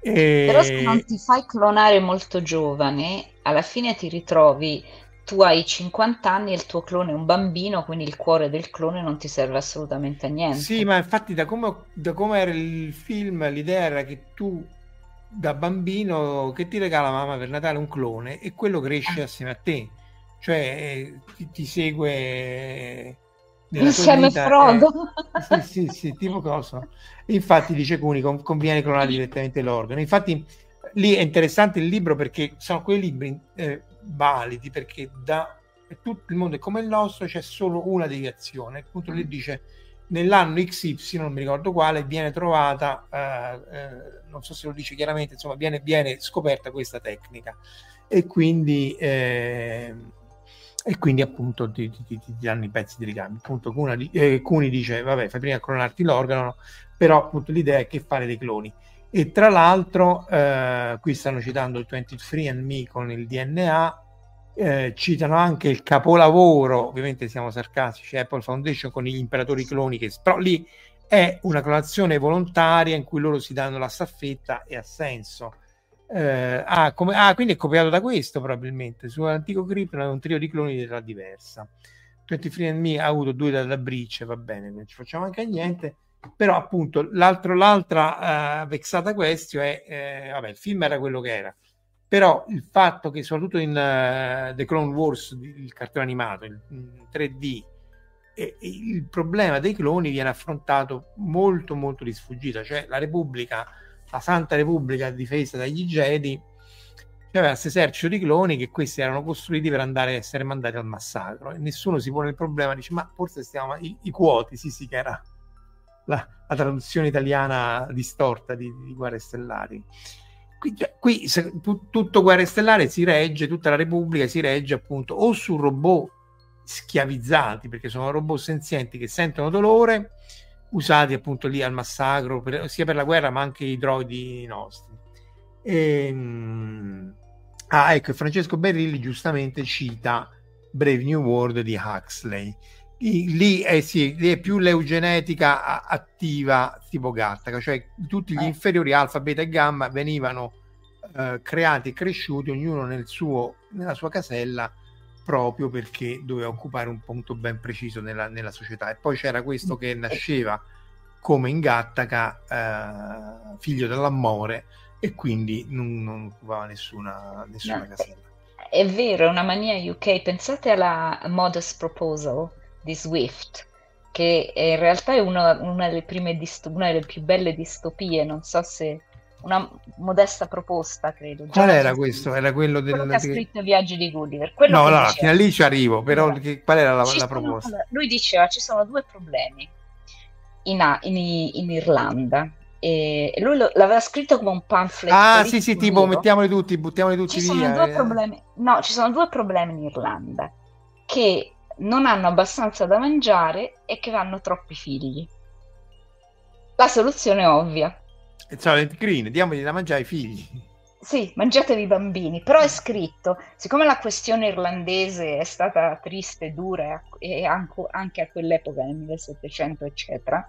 E... Però se non ti fai clonare molto giovane, alla fine ti ritrovi, tu hai 50 anni e il tuo clone è un bambino, quindi il cuore del clone non ti serve assolutamente a niente. Sì, ma infatti da come, da come era il film, l'idea era che tu da bambino che ti regala mamma per Natale un clone e quello cresce ah. assieme a te, cioè ti, ti segue Insieme vita, Frodo. Eh, sì, sì, sì, tipo cosa. Infatti dice Cuni, conviene clonare direttamente l'organo. Infatti lì è interessante il libro perché sono quei libri eh, validi perché da tutto il mondo è come il nostro c'è solo una deviazione. Appunto lì dice nell'anno XY, non mi ricordo quale, viene trovata, eh, eh, non so se lo dice chiaramente, insomma viene, viene scoperta questa tecnica e quindi eh, e quindi appunto ti, ti, ti, ti danno i pezzi di ricambio. Appunto Cuni, eh, dice, vabbè, fai prima a clonarti l'organo, però appunto l'idea è che fare dei cloni. E tra l'altro, eh, qui stanno citando il 23andMe con il DNA, eh, citano anche il capolavoro, ovviamente siamo sarcastici, Apple Foundation con gli imperatori cloni, che, però lì è una clonazione volontaria in cui loro si danno la staffetta e ha senso. Eh, ah, come, ah, quindi è copiato da questo probabilmente. Sull'antico Krypton è un trio di cloni di età diversa. 23andMe ha avuto due dalla Breach, va bene, non ci facciamo anche niente. Però appunto l'altra uh, vexata questione è, eh, vabbè, il film era quello che era, però il fatto che soprattutto in uh, The Clone Wars, il cartone animato, in 3D, e, e il problema dei cloni viene affrontato molto molto di sfuggita, cioè la Repubblica, la Santa Repubblica difesa dagli Jedi, aveva questo esercito di cloni che questi erano costruiti per andare a essere mandati al massacro e nessuno si pone il problema, dice ma forse stiamo i, i quoti, sì sì che era la, la traduzione italiana distorta di, di Guerre Stellari. Qui, cioè, qui se, tu, tutto Guerre Stellari si regge, tutta la Repubblica si regge appunto o su robot schiavizzati, perché sono robot senzienti che sentono dolore, usati appunto lì al massacro, per, sia per la guerra ma anche i droidi nostri. E, ehm, ah, ecco, Francesco Berilli giustamente cita Brave New World di Huxley lì, eh sì, lì è più l'eugenetica attiva tipo Gattaca, cioè tutti gli eh. inferiori alfa, beta e gamma venivano eh, creati e cresciuti ognuno nel suo, nella sua casella proprio perché doveva occupare un punto ben preciso nella, nella società. E poi c'era questo che nasceva come in Gattaca eh, figlio dell'amore e quindi non, non occupava nessuna, nessuna no, casella. è vero, è una mania UK pensate alla Modest Proposal di Swift, che in realtà è una, una, delle prime dist- una delle più belle distopie, non so se una modesta proposta, credo. Qual era questo? Era quello, del... quello che ha scritto Viaggi di Gulliver. Quello no, no, fino a lì ci arrivo, però allora, che, qual era la, la sono, proposta? Lui diceva ci sono due problemi in, in, in Irlanda. E lui lo, l'aveva scritto come un pamphlet. Ah, sì, sì, tipo mettiamoli tutti, buttiamoli tutti ci via. Sono due eh. problemi, no, ci sono due problemi in Irlanda. Che non hanno abbastanza da mangiare e che hanno troppi figli. La soluzione è ovvia. Silent Green, diamogli da mangiare ai figli. Sì, mangiatevi i bambini, però è scritto, siccome la questione irlandese è stata triste, dura e anche a quell'epoca, nel 1700, eccetera,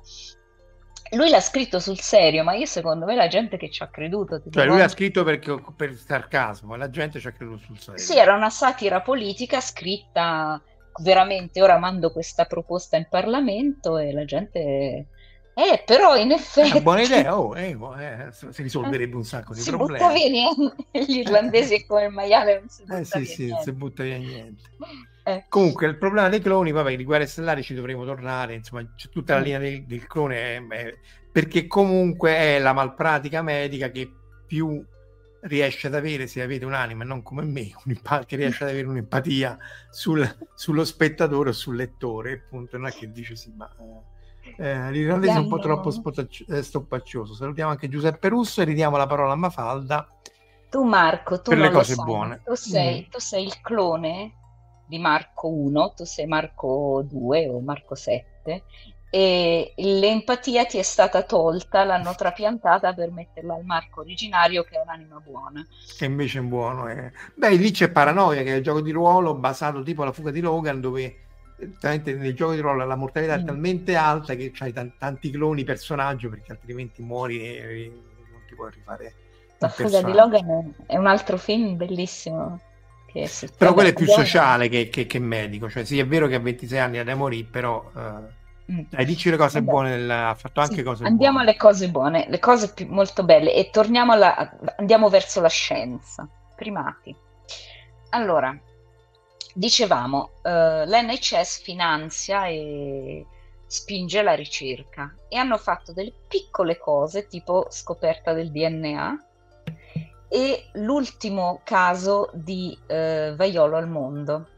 lui l'ha scritto sul serio, ma io secondo me la gente che ci ha creduto. Cioè, lui l'ha scritto perché, per sarcasmo, la gente ci ha creduto sul serio. Sì, era una satira politica scritta veramente ora mando questa proposta in Parlamento e la gente... Eh, però in effetti... È una buona idea, oh, eh, eh, si risolverebbe un sacco di si problemi. Butta via gli irlandesi come il maiale non si butta eh, sì, via sì, niente. si butta via niente. Eh. Comunque il problema dei cloni, vabbè, di guerre stellari ci dovremo tornare, insomma, c'è tutta la mm. linea del, del clone, eh, perché comunque è la malpratica medica che più riesce ad avere, se avete un'anima non come me, che riesce ad avere un'empatia sul, sullo spettatore o sul lettore, appunto, non è che dice sì, ma eh, l'irlandese è un po' troppo eh, stoppaccioso. Salutiamo anche Giuseppe Russo e ridiamo la parola a Mafalda. Tu Marco, tu per le cose sai. buone. Tu sei, mm. tu sei il clone di Marco 1, tu sei Marco 2 o Marco 7 e l'empatia ti è stata tolta, l'hanno trapiantata per metterla al marco originario che è un'anima buona. Che invece è buono. Eh. Beh, lì c'è Paranoia, che è il gioco di ruolo basato tipo alla fuga di Logan, dove nel gioco di ruolo la mortalità mm. è talmente alta che hai t- tanti cloni personaggio perché altrimenti muori e non ti puoi rifare. La fuga di Logan è un altro film bellissimo. Però quello è più sociale che, che, che, medico, cioè sì è vero che a 26 anni ha da morire, però... Uh. Dai, dici le cose buone, del... ha fatto anche sì, cose andiamo buone. alle cose buone, le cose più, molto belle e torniamo alla, andiamo verso la scienza. Primati. Allora, dicevamo, uh, l'NHS finanzia e spinge la ricerca e hanno fatto delle piccole cose tipo scoperta del DNA e l'ultimo caso di uh, vaiolo al mondo.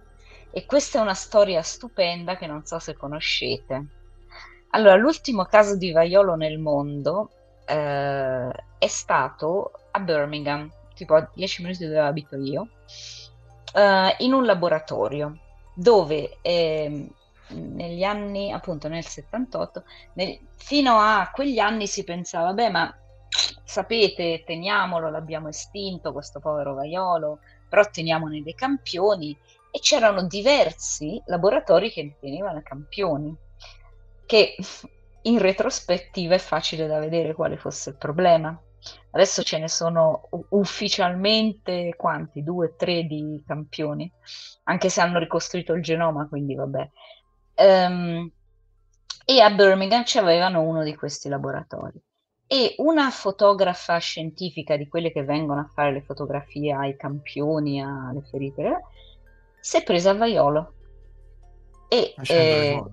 E questa è una storia stupenda che non so se conoscete. Allora, l'ultimo caso di vaiolo nel mondo eh, è stato a Birmingham, tipo a 10 minuti dove abito io, eh, in un laboratorio dove eh, negli anni, appunto nel 78, nel, fino a quegli anni si pensava, beh, ma sapete, teniamolo, l'abbiamo estinto, questo povero vaiolo, però teniamone dei campioni. E c'erano diversi laboratori che li tenevano campioni, che in retrospettiva è facile da vedere quale fosse il problema. Adesso ce ne sono ufficialmente quanti? Due, tre di campioni, anche se hanno ricostruito il genoma, quindi vabbè. Um, e a Birmingham c'avevano uno di questi laboratori. E una fotografa scientifica di quelle che vengono a fare le fotografie ai campioni, alle ferite, si è presa a vaiolo. E eh,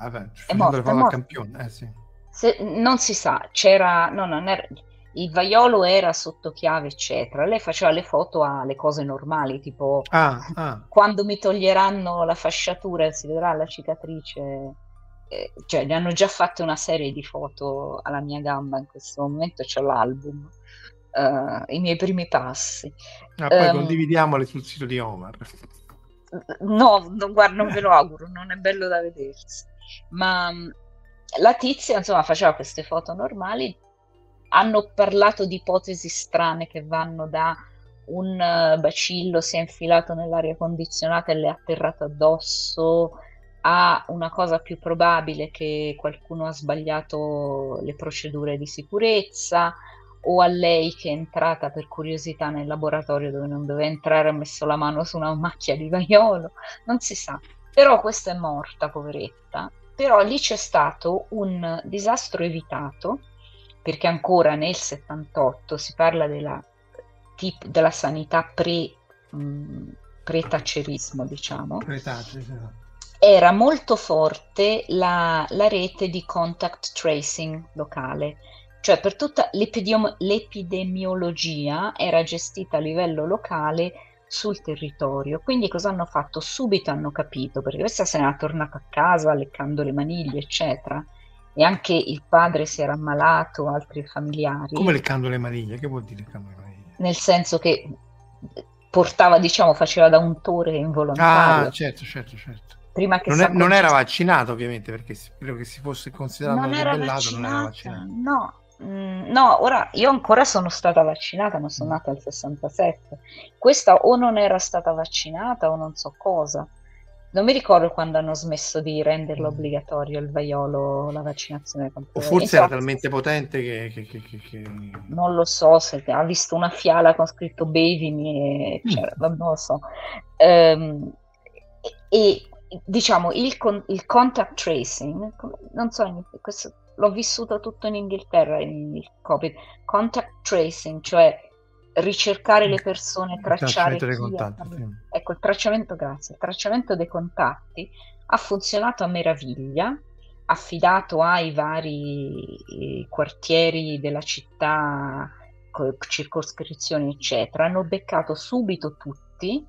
Vabbè, è morto, è morto. campione, eh, sì. Se, non si sa, c'era, no, non era, il vaiolo era sotto chiave, eccetera. Lei faceva le foto alle cose normali, tipo ah, ah. quando mi toglieranno la fasciatura e si vedrà la cicatrice. Eh, cioè, ne hanno già fatte una serie di foto alla mia gamba in questo momento, c'è l'album, uh, i miei primi passi. Ah, poi um, condividiamole sul sito di Omar. No, no, guarda, non ve lo auguro, non è bello da vedersi. Ma mm, la tizia, insomma, faceva queste foto normali, hanno parlato di ipotesi strane che vanno da un eh, bacillo si è infilato nell'aria condizionata e le è atterrato addosso a una cosa più probabile che qualcuno ha sbagliato le procedure di sicurezza o a lei che è entrata per curiosità nel laboratorio dove non doveva entrare ha messo la mano su una macchia di vaiolo, non si sa. Però questa è morta, poveretta. Però lì c'è stato un disastro evitato perché ancora nel 78 si parla della, tip, della sanità pre, mh, pre-taccerismo, diciamo. Pre-taccerismo. Era molto forte la, la, rete di contact tracing locale, cioè per tutta l'epidemi- l'epidemiologia era gestita a livello locale sul territorio. Quindi cosa hanno fatto? Subito hanno capito, perché questa se n'era tornata a casa leccando le maniglie, eccetera e anche il padre si era ammalato, altri familiari. Come leccando le maniglie? Che vuol dire leccando le maniglie? Nel senso che portava, diciamo, faceva da untore involontario. Ah, certo, certo, certo. Prima che non, è, non era vaccinato ovviamente perché spero che si fosse considerato non era vaccinato, non era vaccinato. No, mm, no, ora io ancora sono stata vaccinata, ma sono nata al 67. Questa o non era stata vaccinata o non so cosa. Non mi ricordo quando hanno smesso di renderlo mm. obbligatorio il vaiolo, la vaccinazione contro O forse era talmente potente che, che, che, che, Non lo so, se ha visto una fiala con scritto bevimi, mm. cioè, non lo so. Um, e, diciamo il, con, il, contact tracing, non so, questo, l'ho vissuto tutto in Inghilterra il Covid, contact tracing, cioè ricercare le persone, tracciare il contatti, sì. ecco il tracciamento, grazie, il tracciamento dei contatti ha funzionato a meraviglia, affidato ai vari quartieri della città, circoscrizioni, eccetera, hanno beccato subito tutti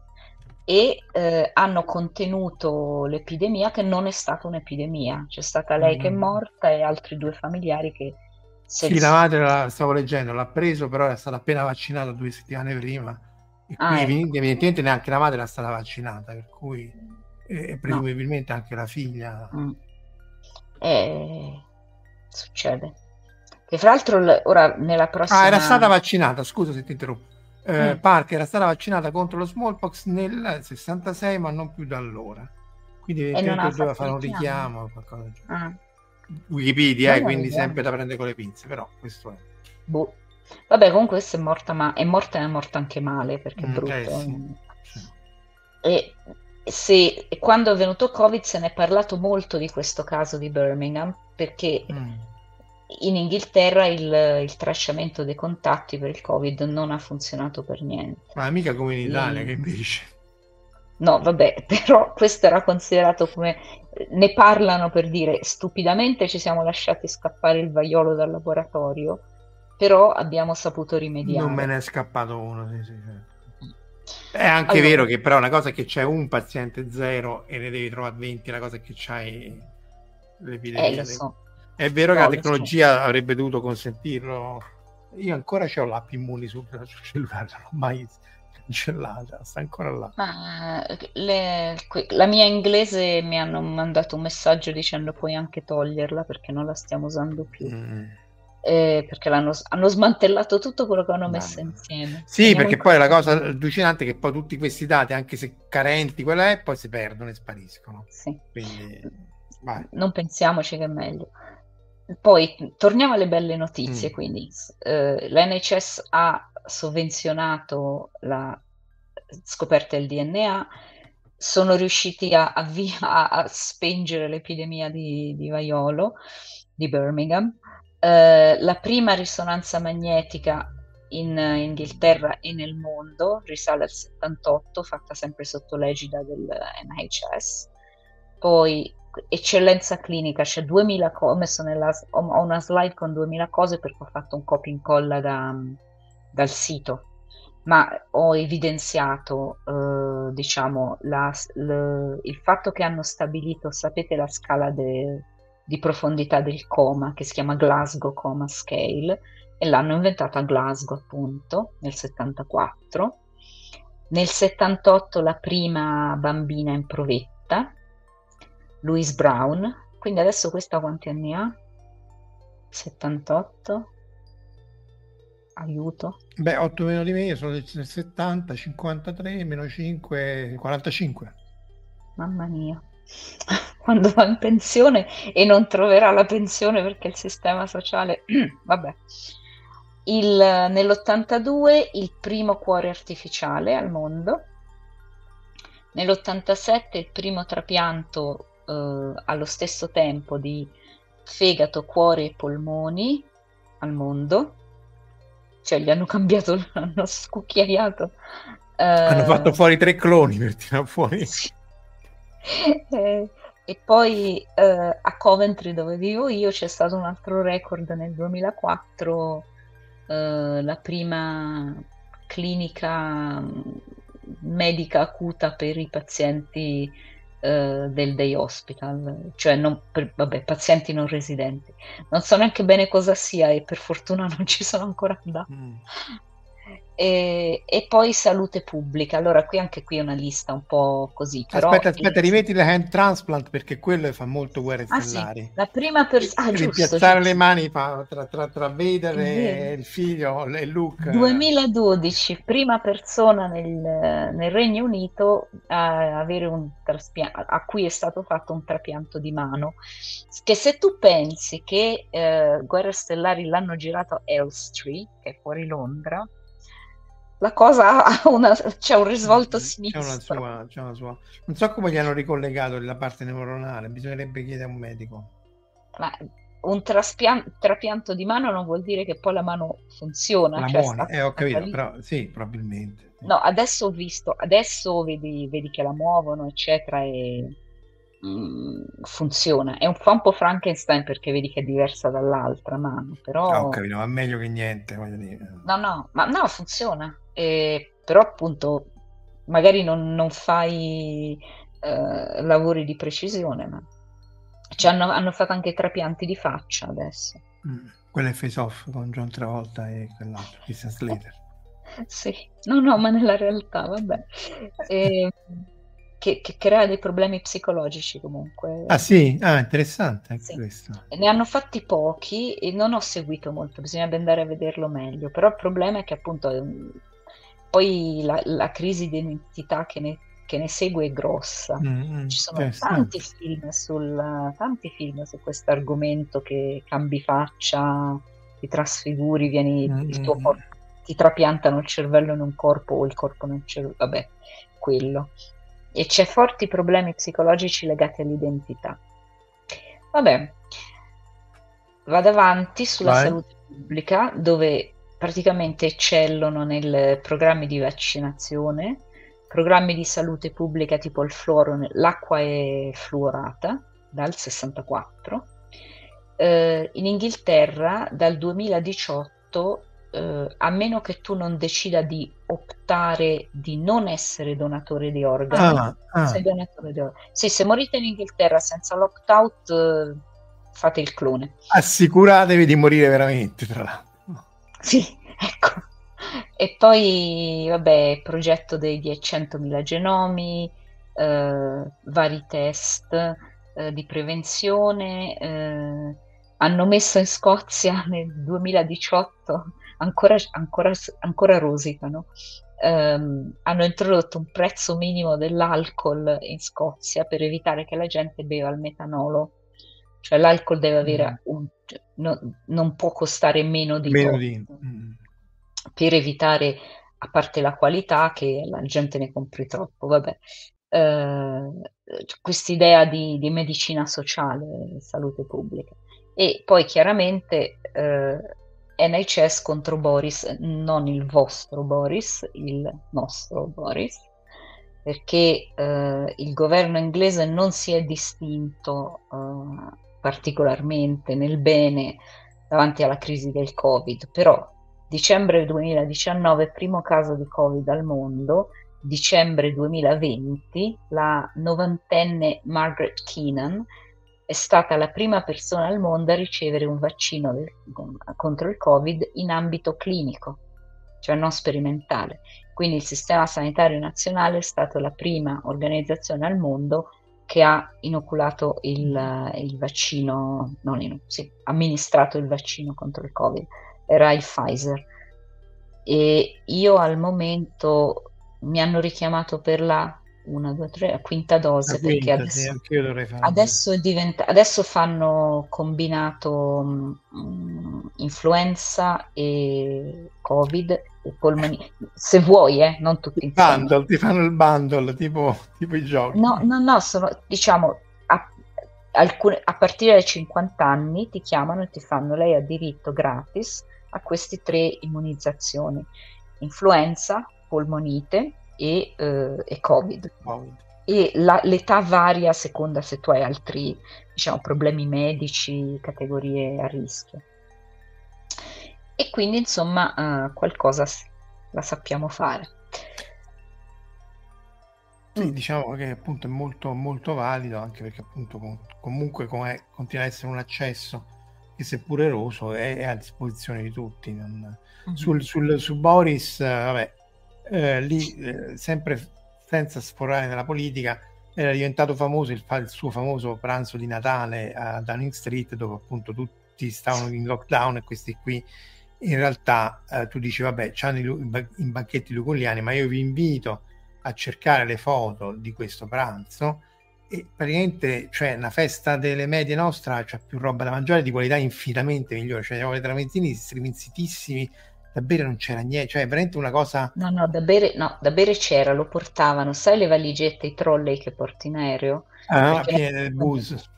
e eh, hanno contenuto l'epidemia che non è stata un'epidemia, c'è stata lei mm. che è mm. morta e altri due familiari che sì, la madre, la, stavo leggendo, l'ha preso, però era stata appena vaccinata due settimane prima. E ah, quindi ecco. evidentemente neanche la madre era stata vaccinata, per cui eh, presumibilmente no. anche la figlia. Mm. Eh, succede. Che fra l'altro ora nella prossima... Ah, era stata vaccinata, scusa se ti interrompo. Eh, mm. Parker era stata vaccinata contro lo smallpox nel 66, ma non più da allora. Quindi evidentemente doveva fare un richiamo qualcosa. Ah. Wikipedia, eh, quindi sempre da prendere con le pinze, però questo è. Boh. Vabbè, comunque questa è morta, ma è morta e è morta anche male perché è mm, brutto. Eh, sì. Sì. E se quando è venuto Covid se ne è parlato molto di questo caso di Birmingham perché mm. In Inghilterra il, il, tracciamento dei contatti per il Covid non ha funzionato per niente. Ma mica come in Italia, e... che invece. No, vabbè, però questo era considerato come... Ne parlano per dire, stupidamente ci siamo lasciati scappare il vaiolo dal laboratorio, però abbiamo saputo rimediare. Non me ne è scappato uno, sì, sì. sì. È anche allora, vero che però una cosa è che c'è un paziente zero e ne devi trovare 20, una cosa è che c'hai l'epidemia. Eh, so. È vero no, che la tecnologia so. avrebbe dovuto consentirlo. Io ancora ho l'app immuni sul, sul cellulare, non ho mai cancellata, sta ancora là. Ma le, la mia inglese mi hanno mandato un messaggio dicendo puoi anche toglierla perché non la stiamo usando più. Mm. eh, perché hanno smantellato tutto quello che hanno messo no. insieme. Sì, perché poi la cosa allucinante è che poi tutti questi dati, anche se carenti, quello è, poi si perdono e spariscono. Sì. Quindi, vai. Non pensiamoci che è meglio. Poi torniamo alle belle notizie, mm. quindi eh, l'NHS ha sovvenzionato la scoperta del DNA, sono riusciti a, a, via, a spengere l'epidemia di, di vaiolo di Birmingham. Eh, la prima risonanza magnetica in Inghilterra e nel mondo risale al 78, fatta sempre sotto l'egida del NHS. Poi eccellenza clinica, c'è 2000 cose, nella, ho una slide con 2000 cose perché ho fatto un copy incolla da, dal sito, ma ho evidenziato, eh, diciamo, la, le, il fatto che hanno stabilito, sapete la scala de, di profondità del coma, che si chiama Glasgow Coma Scale, e l'hanno inventata a Glasgow appunto, nel 74. Nel 78 la prima bambina in provetta, Louise Brown, quindi adesso questa quanti anni ha? 78? Aiuto. Beh, 8 meno di me, io sono del 70, 53, meno 5, 45. Mamma mia. Quando va in pensione e non troverà la pensione perché il sistema sociale... Vabbè. Il, nell'82 il primo cuore artificiale al mondo. Nell'87 il primo trapianto eh, allo stesso tempo di fegato, cuore e polmoni al mondo. Cioè gli hanno cambiato, hanno scucchiaiato. Eh, hanno fatto fuori tre cloni per tirare fuori. Sì. Eh, e poi eh, a Coventry dove vivo io c'è stato un altro record nel 2004, eh, la prima clinica mm, medica acuta per i pazienti eh, del day hospital, cioè non per, vabbè, pazienti non residenti. Non so neanche bene cosa sia e per fortuna non ci sono ancora andato. Mm. E, e, poi salute pubblica. Allora, qui anche qui è una lista un po' così. Però aspetta, aspetta, rimetti le hand transplant perché quello fa molto guerre ah, stellari. Sì. La prima persona. Ah, giusto, piazzare giusto. le mani tra, tra, tra, tra Vader e il figlio e Luke. 2012, prima persona nel, nel Regno Unito a, avere un traspia- a cui è stato fatto un trapianto di mano. Che se tu pensi che eh, Guerre Stellari l'hanno girato a Elstree, che è fuori Londra la cosa ha una, c'è un risvolto sinistro. C'è una, sua, c'è una sua. Non so come gli hanno ricollegato la parte neuronale, bisognerebbe chiedere a un medico. Ma un traspian- trapianto di mano non vuol dire che poi la mano funziona. La cioè buona, eh, ho capito, però sì, probabilmente. No, adesso ho visto, adesso vedi, vedi che la muovono, eccetera, e mm, funziona. È un, fa un po' Frankenstein perché vedi che è diversa dall'altra mano, però... Ah, ho capito, ma meglio che niente, voglio dire. No, no, ma no, funziona eh, però appunto magari non, non fai eh, lavori di precisione, ma cioè, hanno, hanno, fatto anche trapianti di faccia adesso. Mm, quello è Face Off con John Travolta e quell'altro, Christian Slater. sì, no, no, ma nella realtà, vabbè. E, che, che, crea dei problemi psicologici comunque. Ah sì? Ah, interessante anche sì. questo. Ne hanno fatti pochi e non ho seguito molto, bisognerebbe andare a vederlo meglio, però il problema è che appunto poi la, la crisi di identità che ne, che ne segue è grossa. Mm, Ci sono tanti film, sul, tanti film su questo argomento che cambi faccia, ti trasfiguri, vieni, mm, il tuo corpo, ti trapiantano il cervello in un corpo o il corpo nel cervello, vabbè, quello. E c'è forti problemi psicologici legati all'identità. Vabbè, vado avanti sulla Vai. salute pubblica, dove praticamente eccellono nei programmi di vaccinazione, programmi di salute pubblica tipo il fluoro, l'acqua è fluorata dal 64. Eh, in Inghilterra dal 2018, eh, a meno che tu non decida di optare di non essere donatore di organi, ah, ah. donatore di organi. Sì, se morite in Inghilterra senza l'opt-out, eh, fate il clone. Assicuratevi di morire veramente, tra l'altro. Sì, ecco. E poi, vabbè, progetto dei 100.000 genomi, eh, vari test eh, di prevenzione, eh, hanno messo in Scozia nel 2018, ancora, ancora, ancora rosicano, ehm, hanno introdotto un prezzo minimo dell'alcol in Scozia per evitare che la gente beva il metanolo. Cioè l'alcol deve avere mm. un, no, non può costare meno di, meno di... Mm. per evitare, a parte la qualità, che la gente ne compri troppo. Vabbè. Eh, quest'idea di, di, medicina sociale, salute pubblica. E poi chiaramente eh, NHS contro Boris, non il vostro Boris, il nostro Boris, perché eh, il governo inglese non si è distinto eh, particolarmente nel bene davanti alla crisi del Covid, però dicembre 2019, primo caso di Covid al mondo, dicembre 2020, la novantenne Margaret Keenan è stata la prima persona al mondo a ricevere un vaccino del, contro il Covid in ambito clinico, cioè non sperimentale. Quindi il Sistema Sanitario Nazionale è stata la prima organizzazione al mondo che ha inoculato il, il vaccino, non in, sì, amministrato il vaccino contro il Covid, era il Pfizer. E io al momento mi hanno richiamato per la una, due, tre, la quinta dose, la quinta, perché adesso, sì, adesso, diventa, adesso fanno combinato um, influenza e covid e polmoni, se vuoi, eh, non tutti insieme. Bundle, ti fanno il bundle, tipo, tipo i giochi. No, no, no, sono, diciamo, a, alcune, a partire dai 50 anni ti chiamano e ti fanno, lei ha diritto gratis a queste tre immunizzazioni, influenza, polmonite e, eh, e Covid. Covid. E la, l'età varia a seconda se tu hai altri diciamo, problemi medici, categorie a rischio. E quindi insomma uh, qualcosa la sappiamo fare. Sì, diciamo che appunto è molto, molto valido anche perché appunto comunque come continua ad essere un accesso che seppur eroso è, è a disposizione di tutti. Non... Mm-hmm. Sul, sul, su Boris, vabbè, eh, lì eh, sempre senza sforare nella politica era diventato famoso il, il, suo famoso pranzo di Natale a Downing Street dove appunto tutti stavano in lockdown e questi qui in realtà eh, tu dici vabbè c'hanno i, i banchetti luculliani ma io vi invito a cercare le foto di questo pranzo e praticamente cioè una festa delle medie nostra c'è più roba da mangiare di qualità infinitamente migliore cioè le tramezzini striminzitissimi da bere non c'era niente, cioè veramente una cosa... No, no, da bere, no, da bere c'era, lo portavano, sai le valigette, i trolley che porti in aereo? Ah, piene del bus.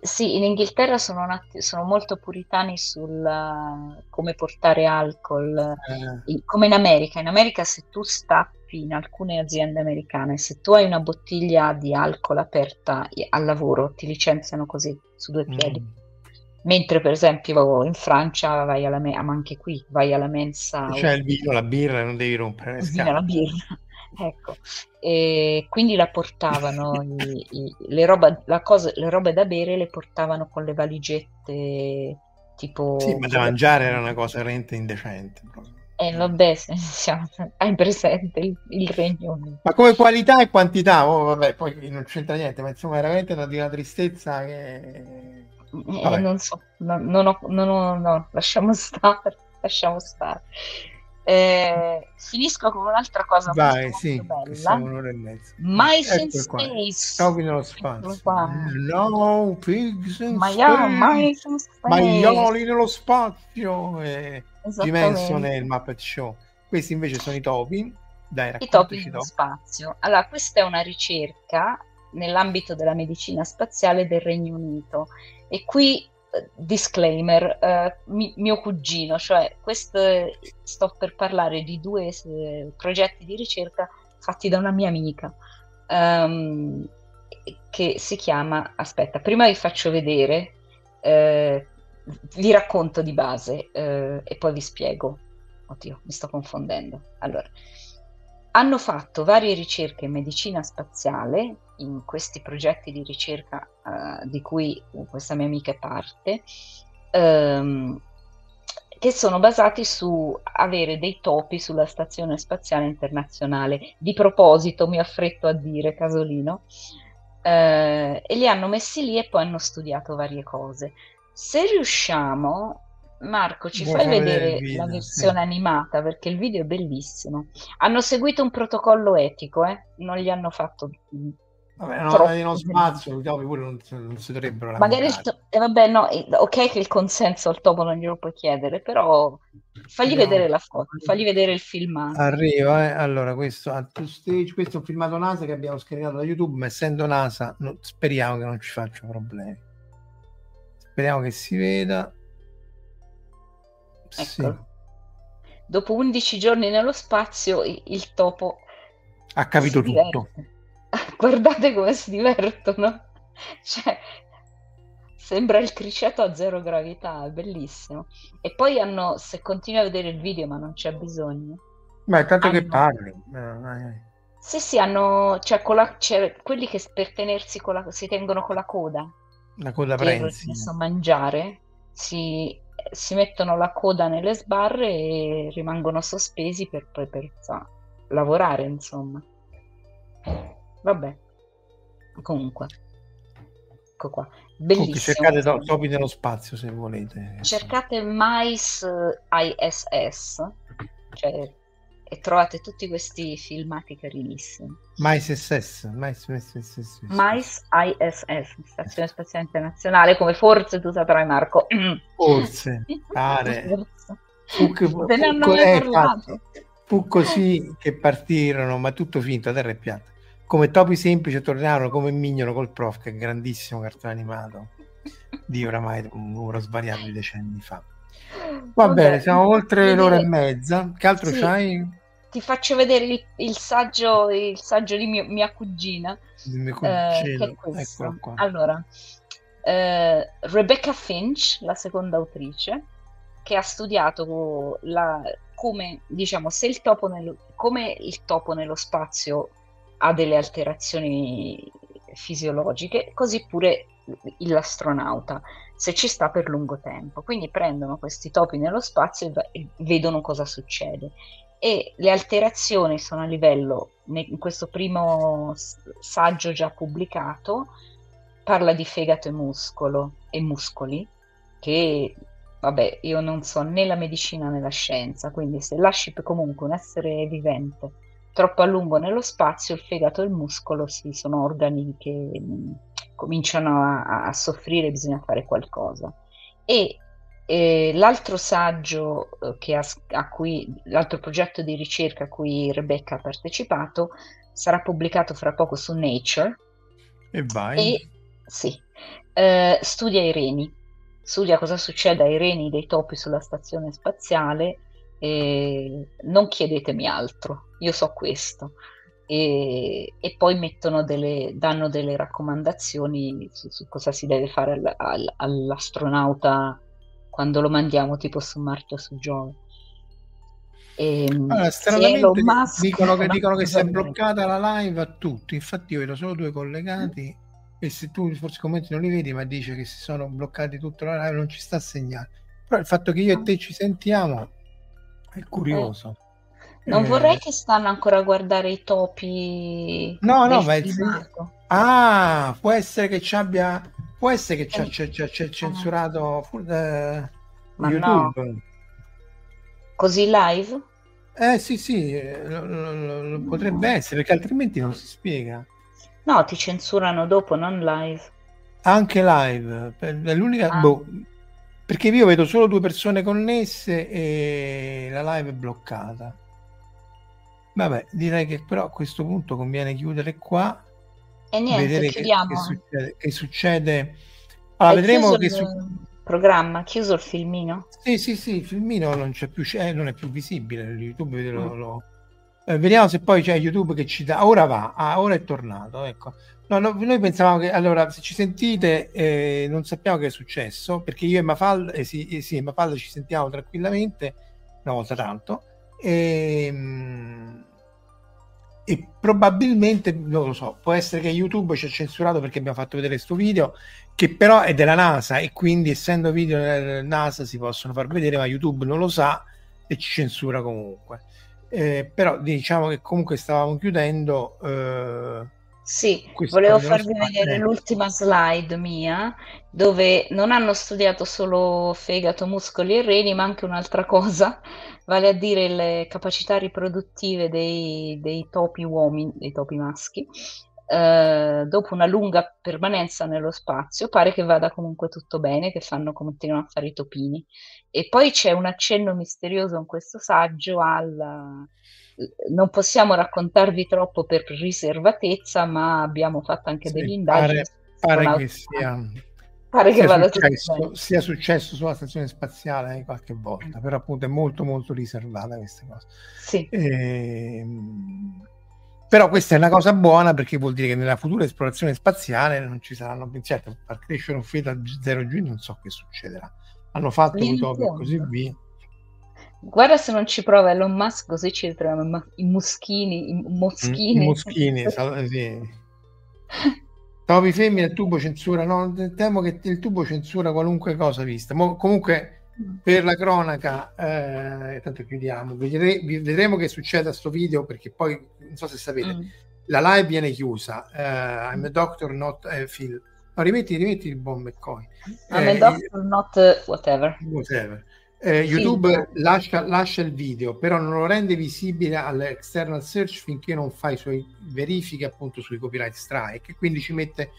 Sì, in Inghilterra sono, nati, sono molto puritani sul uh, come portare alcol, eh. come in America. In America se tu stappi in alcune aziende americane, se tu hai una bottiglia di alcol aperta al lavoro, ti licenziano così, su due piedi. Mm Mentre per esempio in Francia vai alla mensa, ma anche qui vai alla mensa. C'è il vino, la birra, non devi rompere il vino, la birra. Ecco, e quindi la portavano, i, i, le, roba, la cosa, le robe da bere le portavano con le valigette tipo... Sì, ma da mangiare era una cosa veramente indecente. Eh vabbè, siamo, hai presente il, il Regno Unito. Ma come qualità e quantità, oh, vabbè, poi non c'entra niente, ma insomma veramente una, di una tristezza che eh, non so, no, non ho, non ho, no, lasciamo stare, lasciamo stare. Eh, finisco con un'altra cosa Vai, molto, sì, molto bella. un'ora e mezza. Mice in Space. Stop nello spazio. No, pigs in Maia, space. Maioli nello spazio. Eh, Dimension è il Muppet Show. Questi invece sono i topi. Dai, I topi nello spazio. Allora, questa è una ricerca nell'ambito della medicina spaziale del Regno Unito e qui, eh, disclaimer, eh, mi, mio cugino, cioè questo, sto per parlare di due eh, progetti di ricerca fatti da una mia amica, um, che si chiama, aspetta, prima vi faccio vedere, eh, vi racconto di base eh, e poi vi spiego. Oddio, mi sto confondendo. Allora, hanno fatto varie ricerche in medicina spaziale in questi progetti di ricerca uh, di cui questa mia amica è parte, um, che sono basati su avere dei topi sulla Stazione Spaziale Internazionale. Di proposito, mi affretto a dire, casolino, uh, e li hanno messi lì e poi hanno studiato varie cose. Se riusciamo, Marco, ci fai vedere la versione sì. animata perché il video è bellissimo. Hanno seguito un protocollo etico, eh? non gli hanno fatto Vabbè, no, spazio, i topi pure non, non si dovrebbero Magari to- eh, vabbè, no, eh, ok che il consenso al topo non glielo puoi chiedere, però fagli vedere la foto, fagli vedere il filmato. Arriva, eh. allora questo, stage, questo è un filmato NASA che abbiamo scaricato da YouTube, ma essendo NASA no, speriamo che non ci faccia problemi. Speriamo che si veda. Ecco. Sì. Dopo 11 giorni nello spazio il, topo ha capito tutto. Diverte guardate come si divertono. Cioè, sembra il criceto a zero gravità, è bellissimo. E poi hanno, se continui a vedere il video, ma non c'è bisogno. Ma è tanto hanno... che parli. Eh, sì, sì, hanno, cioè, la, cioè, quelli che per tenersi con la, si tengono con la coda. La coda prensi. Per mangiare, si, si, mettono la coda nelle sbarre e rimangono sospesi per, per, per so, lavorare, insomma. Vabbè, comunque, ecco qua. Bellissimo. cercate to- topi nello spazio se volete. Cercate Mais ISS, cioè, e trovate tutti questi filmati carinissimi. Mais SS, Mais, SS. Mais ISS, Stazione Spaziale Internazionale, come forse tu saprai Marco. Forse, pare. Fu, che, fu, fu, eh, fu così che partirono, ma tutto finto, terra e piatta come Topi Semplice tornarono come Mignolo col Prof, che è un grandissimo cartone animato di oramai un numero svariato decenni fa. Va bene, siamo oltre l'ora e mezza. Che altro sì, c'hai? Ti faccio vedere il, il, saggio, il saggio di mio, mia cugina. Di mio cugino. Eh, allora, eh, Rebecca Finch, la seconda autrice, che ha studiato la, come, diciamo, se il topo nello, come il topo nello spazio ha delle alterazioni fisiologiche, così pure l'astronauta, se ci sta per lungo tempo. Quindi prendono questi topi nello spazio e vedono cosa succede. E le alterazioni sono a livello, in questo primo saggio già pubblicato, parla di fegato e muscolo e muscoli, che vabbè, io non so né la medicina né la scienza, quindi se lasci comunque un essere vivente troppo a lungo nello spazio, il fegato e il muscolo sì, sono organi che mh, mm, cominciano a, a, soffrire, bisogna fare qualcosa. E eh, l'altro saggio eh, ha, a cui, l'altro progetto di ricerca a cui Rebecca ha partecipato sarà pubblicato fra poco su Nature. E vai. E, sì, eh, studia i reni, studia cosa succede ai reni dei topi sulla stazione spaziale e non chiedetemi altro, io so questo. E, e poi delle, danno delle raccomandazioni su, su, cosa si deve fare all, all, all'astronauta quando lo mandiamo tipo su Marte o su Giove. E, ehm, allora, stranamente Musk, dicono che, dicono che si è bloccata la live a tutti, infatti io vedo solo due collegati mm. e se tu forse i commenti non li vedi ma dice che si sono bloccati tutta la live non ci sta a segnare. Però il fatto che io e te ci sentiamo è curioso. Eh, non eh. vorrei che stanno ancora a guardare i topi. No, no, ma è... Ah, può essere che ci abbia. Può essere che ci ha eh. censurato uh, YouTube. No. Così live? Eh sì, sì, eh, lo, lo, lo potrebbe essere perché altrimenti non si spiega. No, ti censurano dopo, non live. Anche live. È l'unica. Ah. Boh, perché io vedo solo due persone connesse e la live è bloccata. Vabbè, direi che però a questo punto conviene chiudere qua. E niente, vedere chiudiamo. Che, che, succede. Che succede. Allora, vedremo che su... programma, chiuso il filmino? Sì, sì, sì, il filmino non c'è più, eh, non è più visibile, YouTube mm. lo, lo... Eh, vediamo se poi c'è YouTube che ci dà. Ora va, ah, ora è tornato, ecco. No, no, noi pensavamo che allora se ci sentite eh, non sappiamo che è successo perché io e Mafalda, eh, sì, eh, sì, Mafalda ci sentiamo tranquillamente una volta tanto e, ehm, e, probabilmente non lo so può essere che YouTube ci ha censurato perché abbiamo fatto vedere questo video che però è della NASA e quindi essendo video della NASA si possono far vedere ma YouTube non lo sa e ci censura comunque. Eh, però diciamo che comunque stavamo chiudendo eh, Sì, volevo farvi vedere l'ultima slide mia, dove non hanno studiato solo fegato, muscoli e reni, ma anche un'altra cosa, vale a dire le capacità riproduttive dei, dei topi uomini, dei topi maschi, eh, dopo una lunga permanenza nello spazio, pare che vada comunque tutto bene, che fanno, continuano a fare i topini. E poi c'è un accenno misterioso in questo saggio al... Non possiamo raccontarvi troppo per riservatezza, ma abbiamo fatto anche sì, delle indagini. Pare, pare che sia, pare che vada successo, sia successo sulla stazione spaziale qualche volta, però appunto è molto molto riservata questa cosa. Sì. E, ehm, però questa è una cosa buona perché vuol dire che nella futura esplorazione spaziale non ci saranno certo far crescere un feto a 0G non so che succederà hanno fatto Utopia e così via guarda se non ci prova Elon Musk così ci ritroviamo i muschini i moschini i moschini sì. Topi femmine il tubo censura no temo che il tubo censura qualunque cosa vista Mo, comunque per la cronaca, eh, tanto chiudiamo, vedremo, vedremo che succede a sto video perché poi non so se sapete, mm. la live viene chiusa. Uh, I'm a doctor, not a Phil. No, rimetti, rimetti il buon McCoy. I'm eh, a doctor, not whatever. whatever. Eh, YouTube lascia, lascia, il video, però non lo rende visibile all'external search finché non fa i suoi verifiche appunto sui copyright strike, quindi ci mette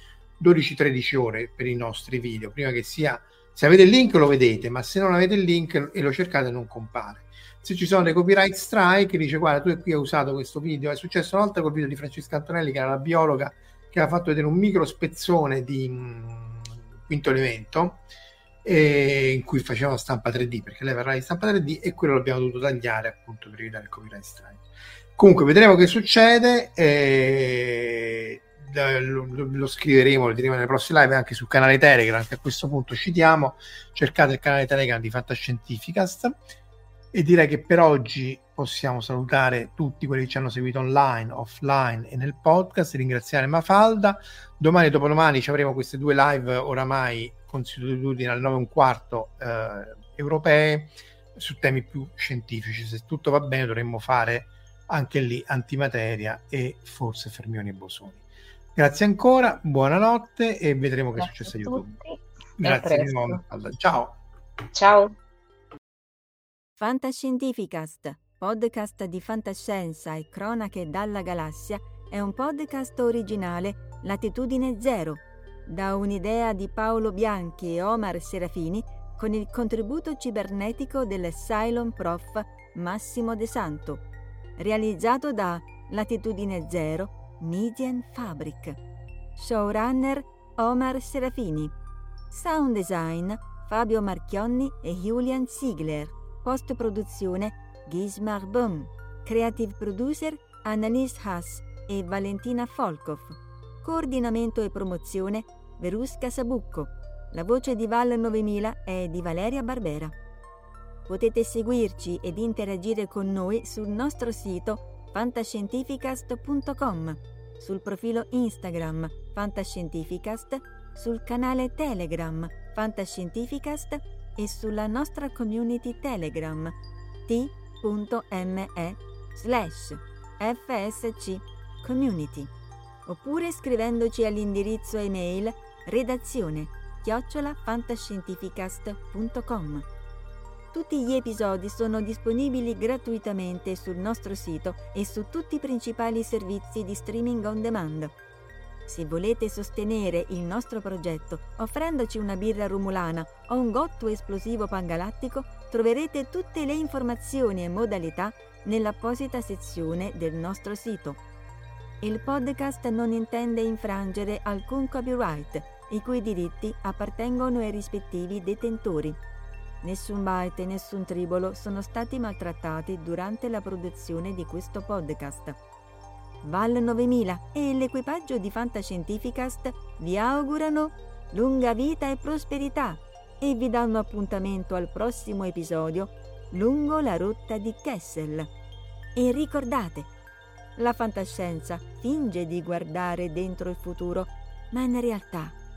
12-13 ore per i nostri video, prima che sia se avete il link lo vedete, ma se non avete il link e lo cercate non compare. Se ci sono dei copyright strike, dice guarda tu qui hai usato questo video, è successo una volta col video di Francesca Antonelli che era la biologa che ha fatto vedere un micro spezzone di mh, mm, quinto elemento in cui faceva stampa 3D perché lei parla di stampa 3D e quello l'abbiamo dovuto tagliare appunto per evitare il copyright strike. Comunque vedremo che succede. Eh, lo, lo, scriveremo, lo diremo nelle prossime live anche sul canale Telegram che a questo punto citiamo cercate il canale Telegram di Fantascientificast e direi che per oggi possiamo salutare tutti quelli che ci hanno seguito online, offline e nel podcast, ringraziare Mafalda domani e dopodomani ci avremo queste due live oramai consuetudine alle 9 e un quarto eh, europee su temi più scientifici se tutto va bene dovremmo fare anche lì antimateria e forse fermioni e bosoni Grazie ancora, buonanotte e vedremo che è successo a YouTube. Grazie di nuovo. Ciao. Ciao. Fantascientificast, podcast di fantascienza e cronache dalla galassia, è un podcast originale Latitudine Zero, da un'idea di Paolo Bianchi e Omar Serafini con il contributo cibernetico del Cylon Prof Massimo De Santo, realizzato da Latitudine Zero Median Fabric. Showrunner Omar Serafini. Sound design Fabio Marchionni e Julian Ziegler. Post produzione Gismar Bum. Creative producer Annalise Haas e Valentina Folkov. Coordinamento e promozione Verusca Sabucco. La voce di Val 9000 è di Valeria Barbera. Potete seguirci ed interagire con noi sul nostro sito fantascientificast.com, sul profilo Instagram Fantascientificast, sul canale Telegram Fantascientificast e sulla nostra community Telegram t.me slash fsc community oppure scrivendoci all'indirizzo email redazione chiocciolafantascientificast.com. Tutti gli episodi sono disponibili gratuitamente sul nostro sito e su tutti i principali servizi di streaming on demand. Se volete sostenere il nostro progetto offrendoci una birra rumulana o un gotto esplosivo pangalattico, troverete tutte le informazioni e modalità nell'apposita sezione del nostro sito. Il podcast non intende infrangere alcun copyright, i cui diritti appartengono ai rispettivi detentori. Nessun byte e nessun tribolo sono stati maltrattati durante la produzione di questo podcast. Val 9000 e l'equipaggio di Fantascientificast vi augurano lunga vita e prosperità e vi danno appuntamento al prossimo episodio lungo la rotta di Kessel. E ricordate, la fantascienza finge di guardare dentro il futuro, ma in realtà